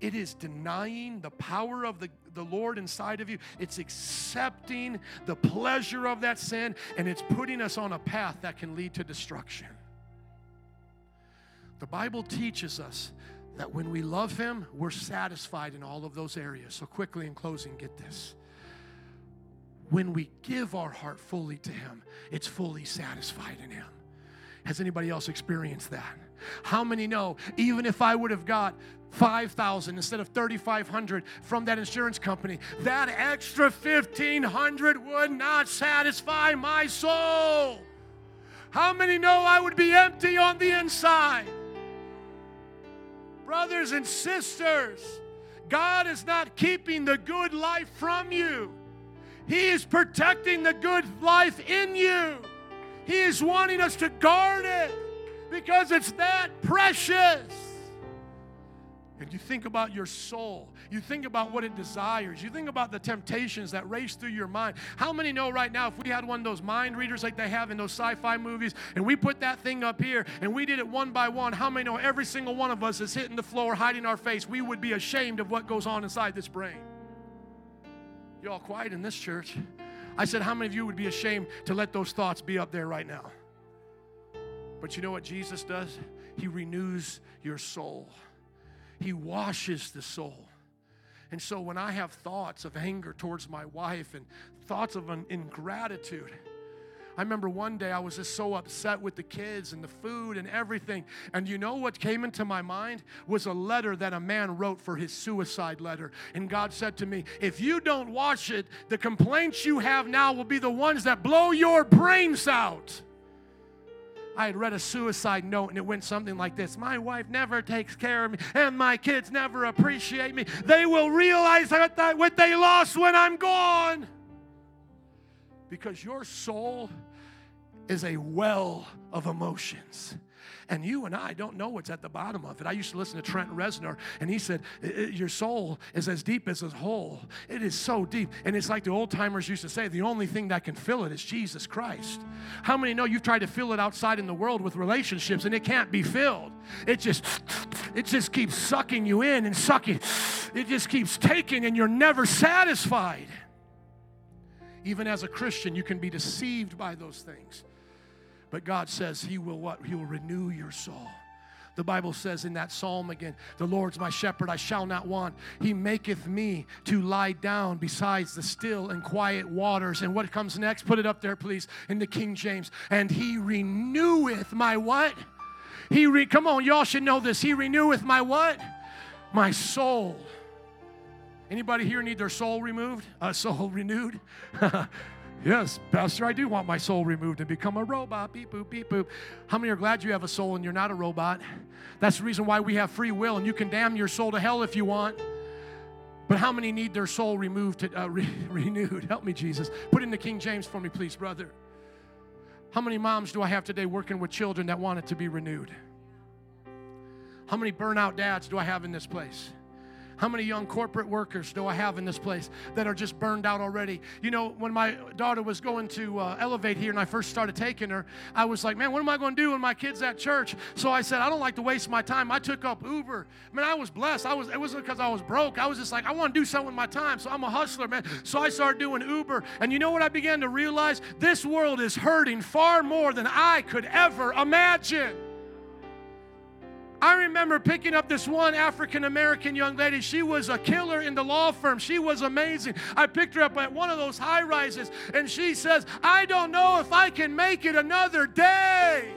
it is denying the power of the, the Lord inside of you. It's accepting the pleasure of that sin, and it's putting us on a path that can lead to destruction. The Bible teaches us that when we love Him, we're satisfied in all of those areas. So, quickly in closing, get this. When we give our heart fully to Him, it's fully satisfied in Him. Has anybody else experienced that? How many know, even if I would have got 5,000 instead of 3,500 from that insurance company, that extra 1,500 would not satisfy my soul? How many know I would be empty on the inside? Brothers and sisters, God is not keeping the good life from you. He is protecting the good life in you. He is wanting us to guard it because it's that precious. And you think about your soul. You think about what it desires. You think about the temptations that race through your mind. How many know right now if we had one of those mind readers like they have in those sci fi movies and we put that thing up here and we did it one by one, how many know every single one of us is hitting the floor, hiding our face? We would be ashamed of what goes on inside this brain. You're all quiet in this church. I said, How many of you would be ashamed to let those thoughts be up there right now? But you know what Jesus does? He renews your soul, He washes the soul. And so when I have thoughts of anger towards my wife and thoughts of ingratitude, I remember one day I was just so upset with the kids and the food and everything. And you know what came into my mind was a letter that a man wrote for his suicide letter. And God said to me, If you don't watch it, the complaints you have now will be the ones that blow your brains out. I had read a suicide note and it went something like this My wife never takes care of me, and my kids never appreciate me. They will realize what they lost when I'm gone because your soul is a well of emotions. And you and I don't know what's at the bottom of it. I used to listen to Trent Reznor, and he said, Your soul is as deep as a hole. It is so deep. And it's like the old timers used to say, the only thing that can fill it is Jesus Christ. How many know you've tried to fill it outside in the world with relationships and it can't be filled? It just it just keeps sucking you in and sucking. It just keeps taking, and you're never satisfied. Even as a Christian, you can be deceived by those things. But God says He will what? He will renew your soul. The Bible says in that psalm again, The Lord's my shepherd, I shall not want. He maketh me to lie down besides the still and quiet waters. And what comes next? Put it up there, please, in the King James. And he reneweth my what? He re- come on, y'all should know this. He reneweth my what? My soul. Anybody here need their soul removed? A uh, soul (laughs) renewed? (laughs) yes, Pastor, I do want my soul removed and become a robot. Beep, boop, beep, boop. How many are glad you have a soul and you're not a robot? That's the reason why we have free will and you can damn your soul to hell if you want. But how many need their soul removed, to, uh, (laughs) re- renewed? Help me, Jesus. Put in the King James for me, please, brother. How many moms do I have today working with children that want it to be renewed? How many burnout dads do I have in this place? How many young corporate workers do I have in this place that are just burned out already? You know, when my daughter was going to uh, Elevate here and I first started taking her, I was like, man, what am I going to do when my kid's at church? So I said, I don't like to waste my time. I took up Uber. Man, I was blessed. I was. It wasn't because I was broke. I was just like, I want to do something with my time. So I'm a hustler, man. So I started doing Uber. And you know what I began to realize? This world is hurting far more than I could ever imagine. I remember picking up this one African American young lady. She was a killer in the law firm. She was amazing. I picked her up at one of those high rises, and she says, I don't know if I can make it another day.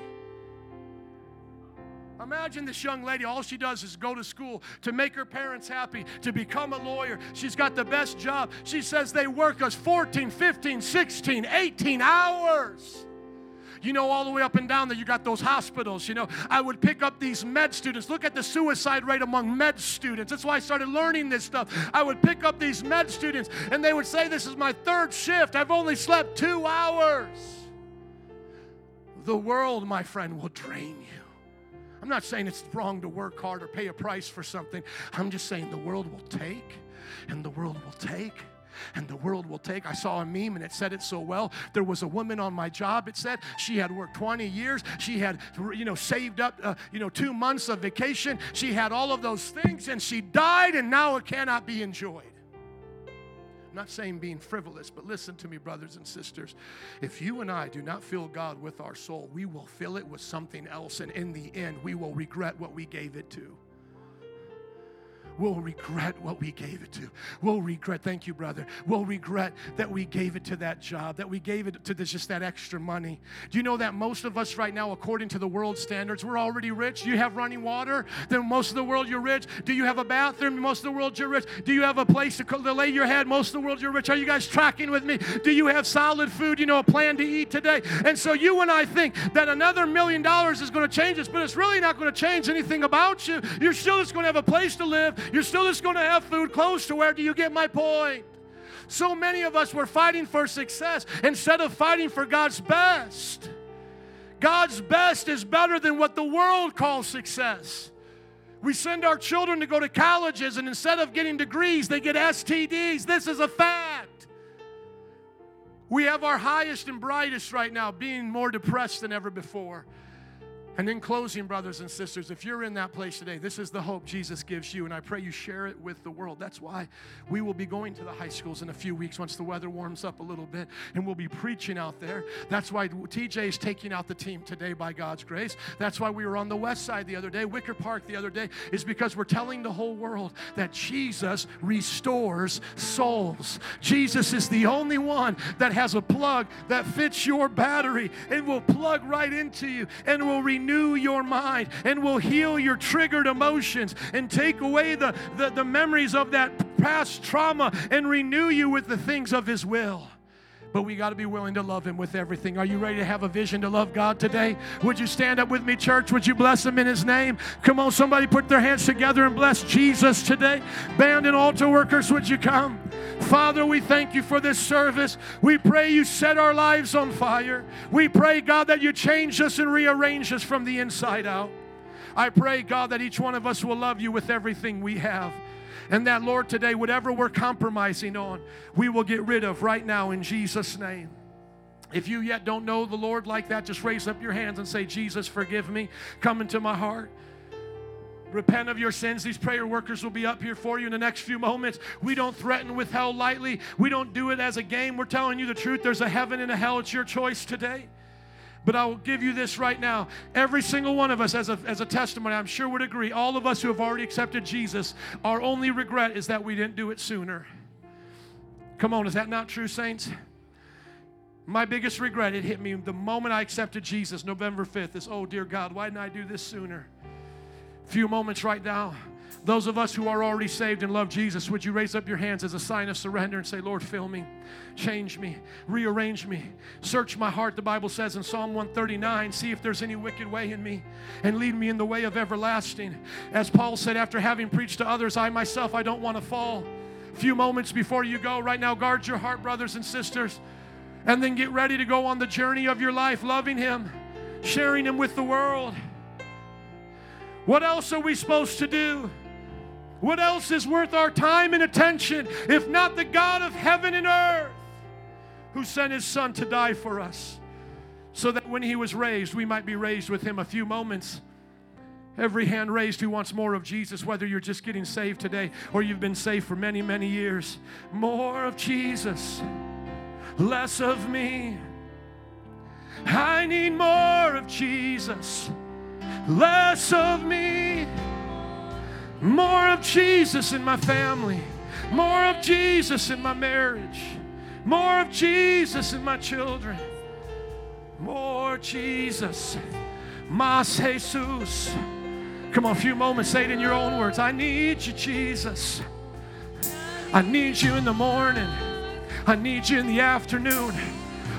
Imagine this young lady, all she does is go to school to make her parents happy, to become a lawyer. She's got the best job. She says they work us 14, 15, 16, 18 hours. You know, all the way up and down there, you got those hospitals. You know, I would pick up these med students. Look at the suicide rate among med students. That's why I started learning this stuff. I would pick up these med students, and they would say, This is my third shift. I've only slept two hours. The world, my friend, will drain you. I'm not saying it's wrong to work hard or pay a price for something. I'm just saying the world will take, and the world will take, and the world will take. I saw a meme and it said it so well. There was a woman on my job, it said she had worked 20 years. She had, you know, saved up, uh, you know, two months of vacation. She had all of those things and she died and now it cannot be enjoyed. I'm not saying being frivolous, but listen to me, brothers and sisters. If you and I do not fill God with our soul, we will fill it with something else, and in the end, we will regret what we gave it to we'll regret what we gave it to. We'll regret, thank you, brother. We'll regret that we gave it to that job, that we gave it to this, just that extra money. Do you know that most of us right now, according to the world standards, we're already rich? You have running water? Then most of the world you're rich. Do you have a bathroom? Most of the world you're rich. Do you have a place to, to lay your head? Most of the world you're rich. Are you guys tracking with me? Do you have solid food? You know, a plan to eat today? And so you and I think that another million dollars is going to change us, but it's really not going to change anything about you. You're still just going to have a place to live. You're still just going to have food close to where do you get my point? So many of us were fighting for success instead of fighting for God's best. God's best is better than what the world calls success. We send our children to go to colleges, and instead of getting degrees, they get STDs. This is a fact. We have our highest and brightest right now being more depressed than ever before. And in closing, brothers and sisters, if you're in that place today, this is the hope Jesus gives you, and I pray you share it with the world. That's why we will be going to the high schools in a few weeks once the weather warms up a little bit, and we'll be preaching out there. That's why TJ is taking out the team today by God's grace. That's why we were on the west side the other day, Wicker Park the other day, is because we're telling the whole world that Jesus restores souls. Jesus is the only one that has a plug that fits your battery and will plug right into you and will renew renew your mind and will heal your triggered emotions and take away the, the, the memories of that past trauma and renew you with the things of His will but we got to be willing to love him with everything. Are you ready to have a vision to love God today? Would you stand up with me, church? Would you bless him in his name? Come on, somebody put their hands together and bless Jesus today. Band and altar workers, would you come? Father, we thank you for this service. We pray you set our lives on fire. We pray, God, that you change us and rearrange us from the inside out. I pray, God, that each one of us will love you with everything we have. And that, Lord, today, whatever we're compromising on, we will get rid of right now in Jesus' name. If you yet don't know the Lord like that, just raise up your hands and say, Jesus, forgive me. Come into my heart. Repent of your sins. These prayer workers will be up here for you in the next few moments. We don't threaten with hell lightly. We don't do it as a game. We're telling you the truth. There's a heaven and a hell. It's your choice today. But I will give you this right now. Every single one of us, as a, as a testimony, I'm sure would agree, all of us who have already accepted Jesus, our only regret is that we didn't do it sooner. Come on, is that not true, saints? My biggest regret, it hit me the moment I accepted Jesus, November 5th, is, oh dear God, why didn't I do this sooner? Few moments right now. Those of us who are already saved and love Jesus, would you raise up your hands as a sign of surrender and say, Lord, fill me, change me, rearrange me, search my heart, the Bible says in Psalm 139, see if there's any wicked way in me, and lead me in the way of everlasting. As Paul said, after having preached to others, I myself, I don't want to fall. Few moments before you go, right now, guard your heart, brothers and sisters, and then get ready to go on the journey of your life, loving Him, sharing Him with the world. What else are we supposed to do? What else is worth our time and attention if not the God of heaven and earth who sent his son to die for us so that when he was raised, we might be raised with him? A few moments. Every hand raised who wants more of Jesus, whether you're just getting saved today or you've been saved for many, many years. More of Jesus, less of me. I need more of Jesus, less of me. More of Jesus in my family. More of Jesus in my marriage. More of Jesus in my children. More Jesus. Mas Jesus. Come on, a few moments, say it in your own words. I need you, Jesus. I need you in the morning. I need you in the afternoon.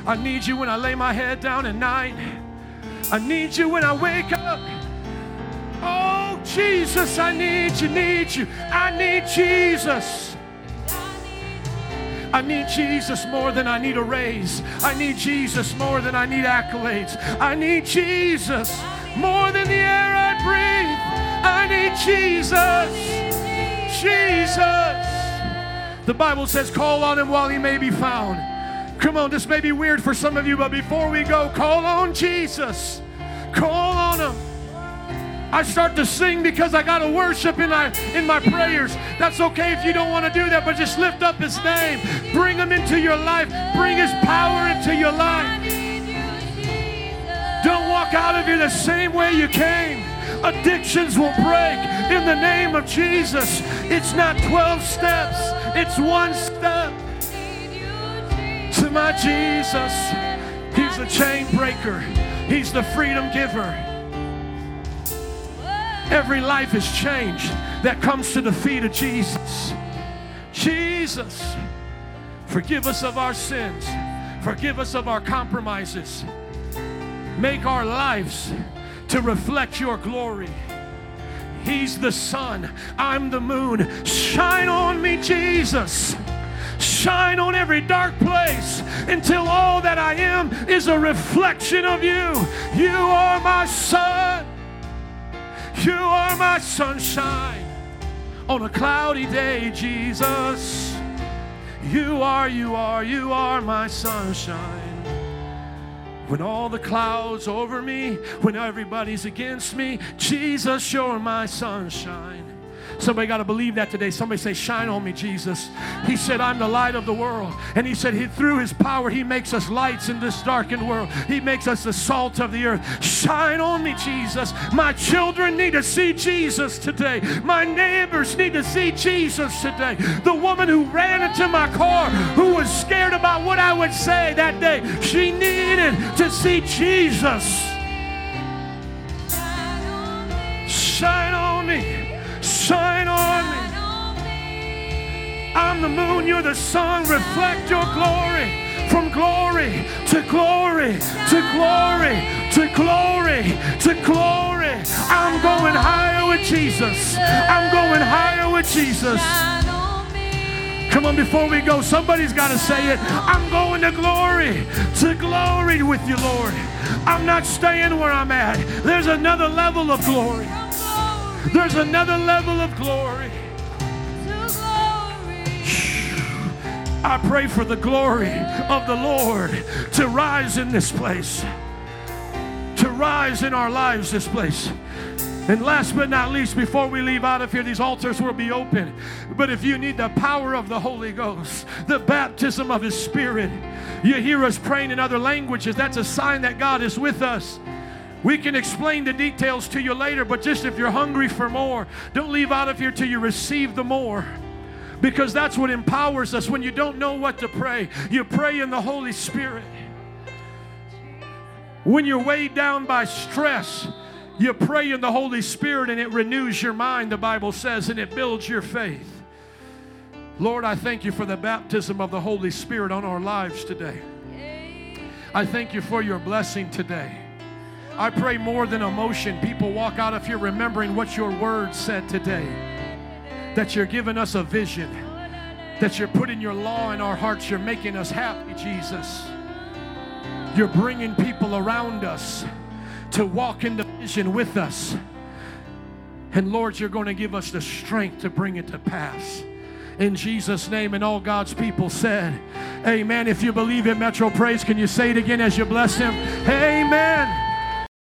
I need you when I lay my head down at night. I need you when I wake up. Oh, Jesus, I need you, need you. I need Jesus. I need Jesus more than I need a raise. I need Jesus more than I need accolades. I need Jesus more than the air I breathe. I need Jesus. Jesus. The Bible says, call on him while he may be found. Come on, this may be weird for some of you, but before we go, call on Jesus. Call on him. I start to sing because I got to worship in my, in my prayers. That's okay if you don't want to do that, but just lift up His name. Bring Him into your life. Bring His power into your life. Don't walk out of here the same way you came. Addictions will break in the name of Jesus. It's not 12 steps, it's one step to my Jesus. He's the chain breaker, He's the freedom giver. Every life is changed that comes to the feet of Jesus. Jesus, forgive us of our sins, forgive us of our compromises. Make our lives to reflect your glory. He's the sun, I'm the moon. Shine on me, Jesus. Shine on every dark place until all that I am is a reflection of you. You are my sun. You are my sunshine on a cloudy day, Jesus. You are, you are, you are my sunshine. When all the clouds over me, when everybody's against me, Jesus, you're my sunshine. Somebody got to believe that today. Somebody say, Shine on me, Jesus. He said, I'm the light of the world. And He said, he, Through His power, He makes us lights in this darkened world. He makes us the salt of the earth. Shine on me, Jesus. My children need to see Jesus today. My neighbors need to see Jesus today. The woman who ran into my car, who was scared about what I would say that day, she needed to see Jesus. Shine on me shine on me. I'm the moon, you're the sun. Reflect your glory from glory to glory to glory to glory to glory. I'm going higher with Jesus. I'm going higher with Jesus. Come on, before we go, somebody's got to say it. I'm going to glory, to glory with you, Lord. I'm not staying where I'm at. There's another level of glory. There's another level of glory. I pray for the glory of the Lord to rise in this place, to rise in our lives, this place. And last but not least, before we leave out of here, these altars will be open. But if you need the power of the Holy Ghost, the baptism of His Spirit, you hear us praying in other languages, that's a sign that God is with us. We can explain the details to you later, but just if you're hungry for more, don't leave out of here till you receive the more. Because that's what empowers us. When you don't know what to pray, you pray in the Holy Spirit. When you're weighed down by stress, you pray in the Holy Spirit and it renews your mind, the Bible says, and it builds your faith. Lord, I thank you for the baptism of the Holy Spirit on our lives today. I thank you for your blessing today. I pray more than emotion, people walk out of here remembering what your word said today. That you're giving us a vision, that you're putting your law in our hearts, you're making us happy, Jesus. You're bringing people around us to walk in the vision with us. And Lord, you're going to give us the strength to bring it to pass. In Jesus' name, and all God's people said, Amen. If you believe in Metro Praise, can you say it again as you bless Him? Amen.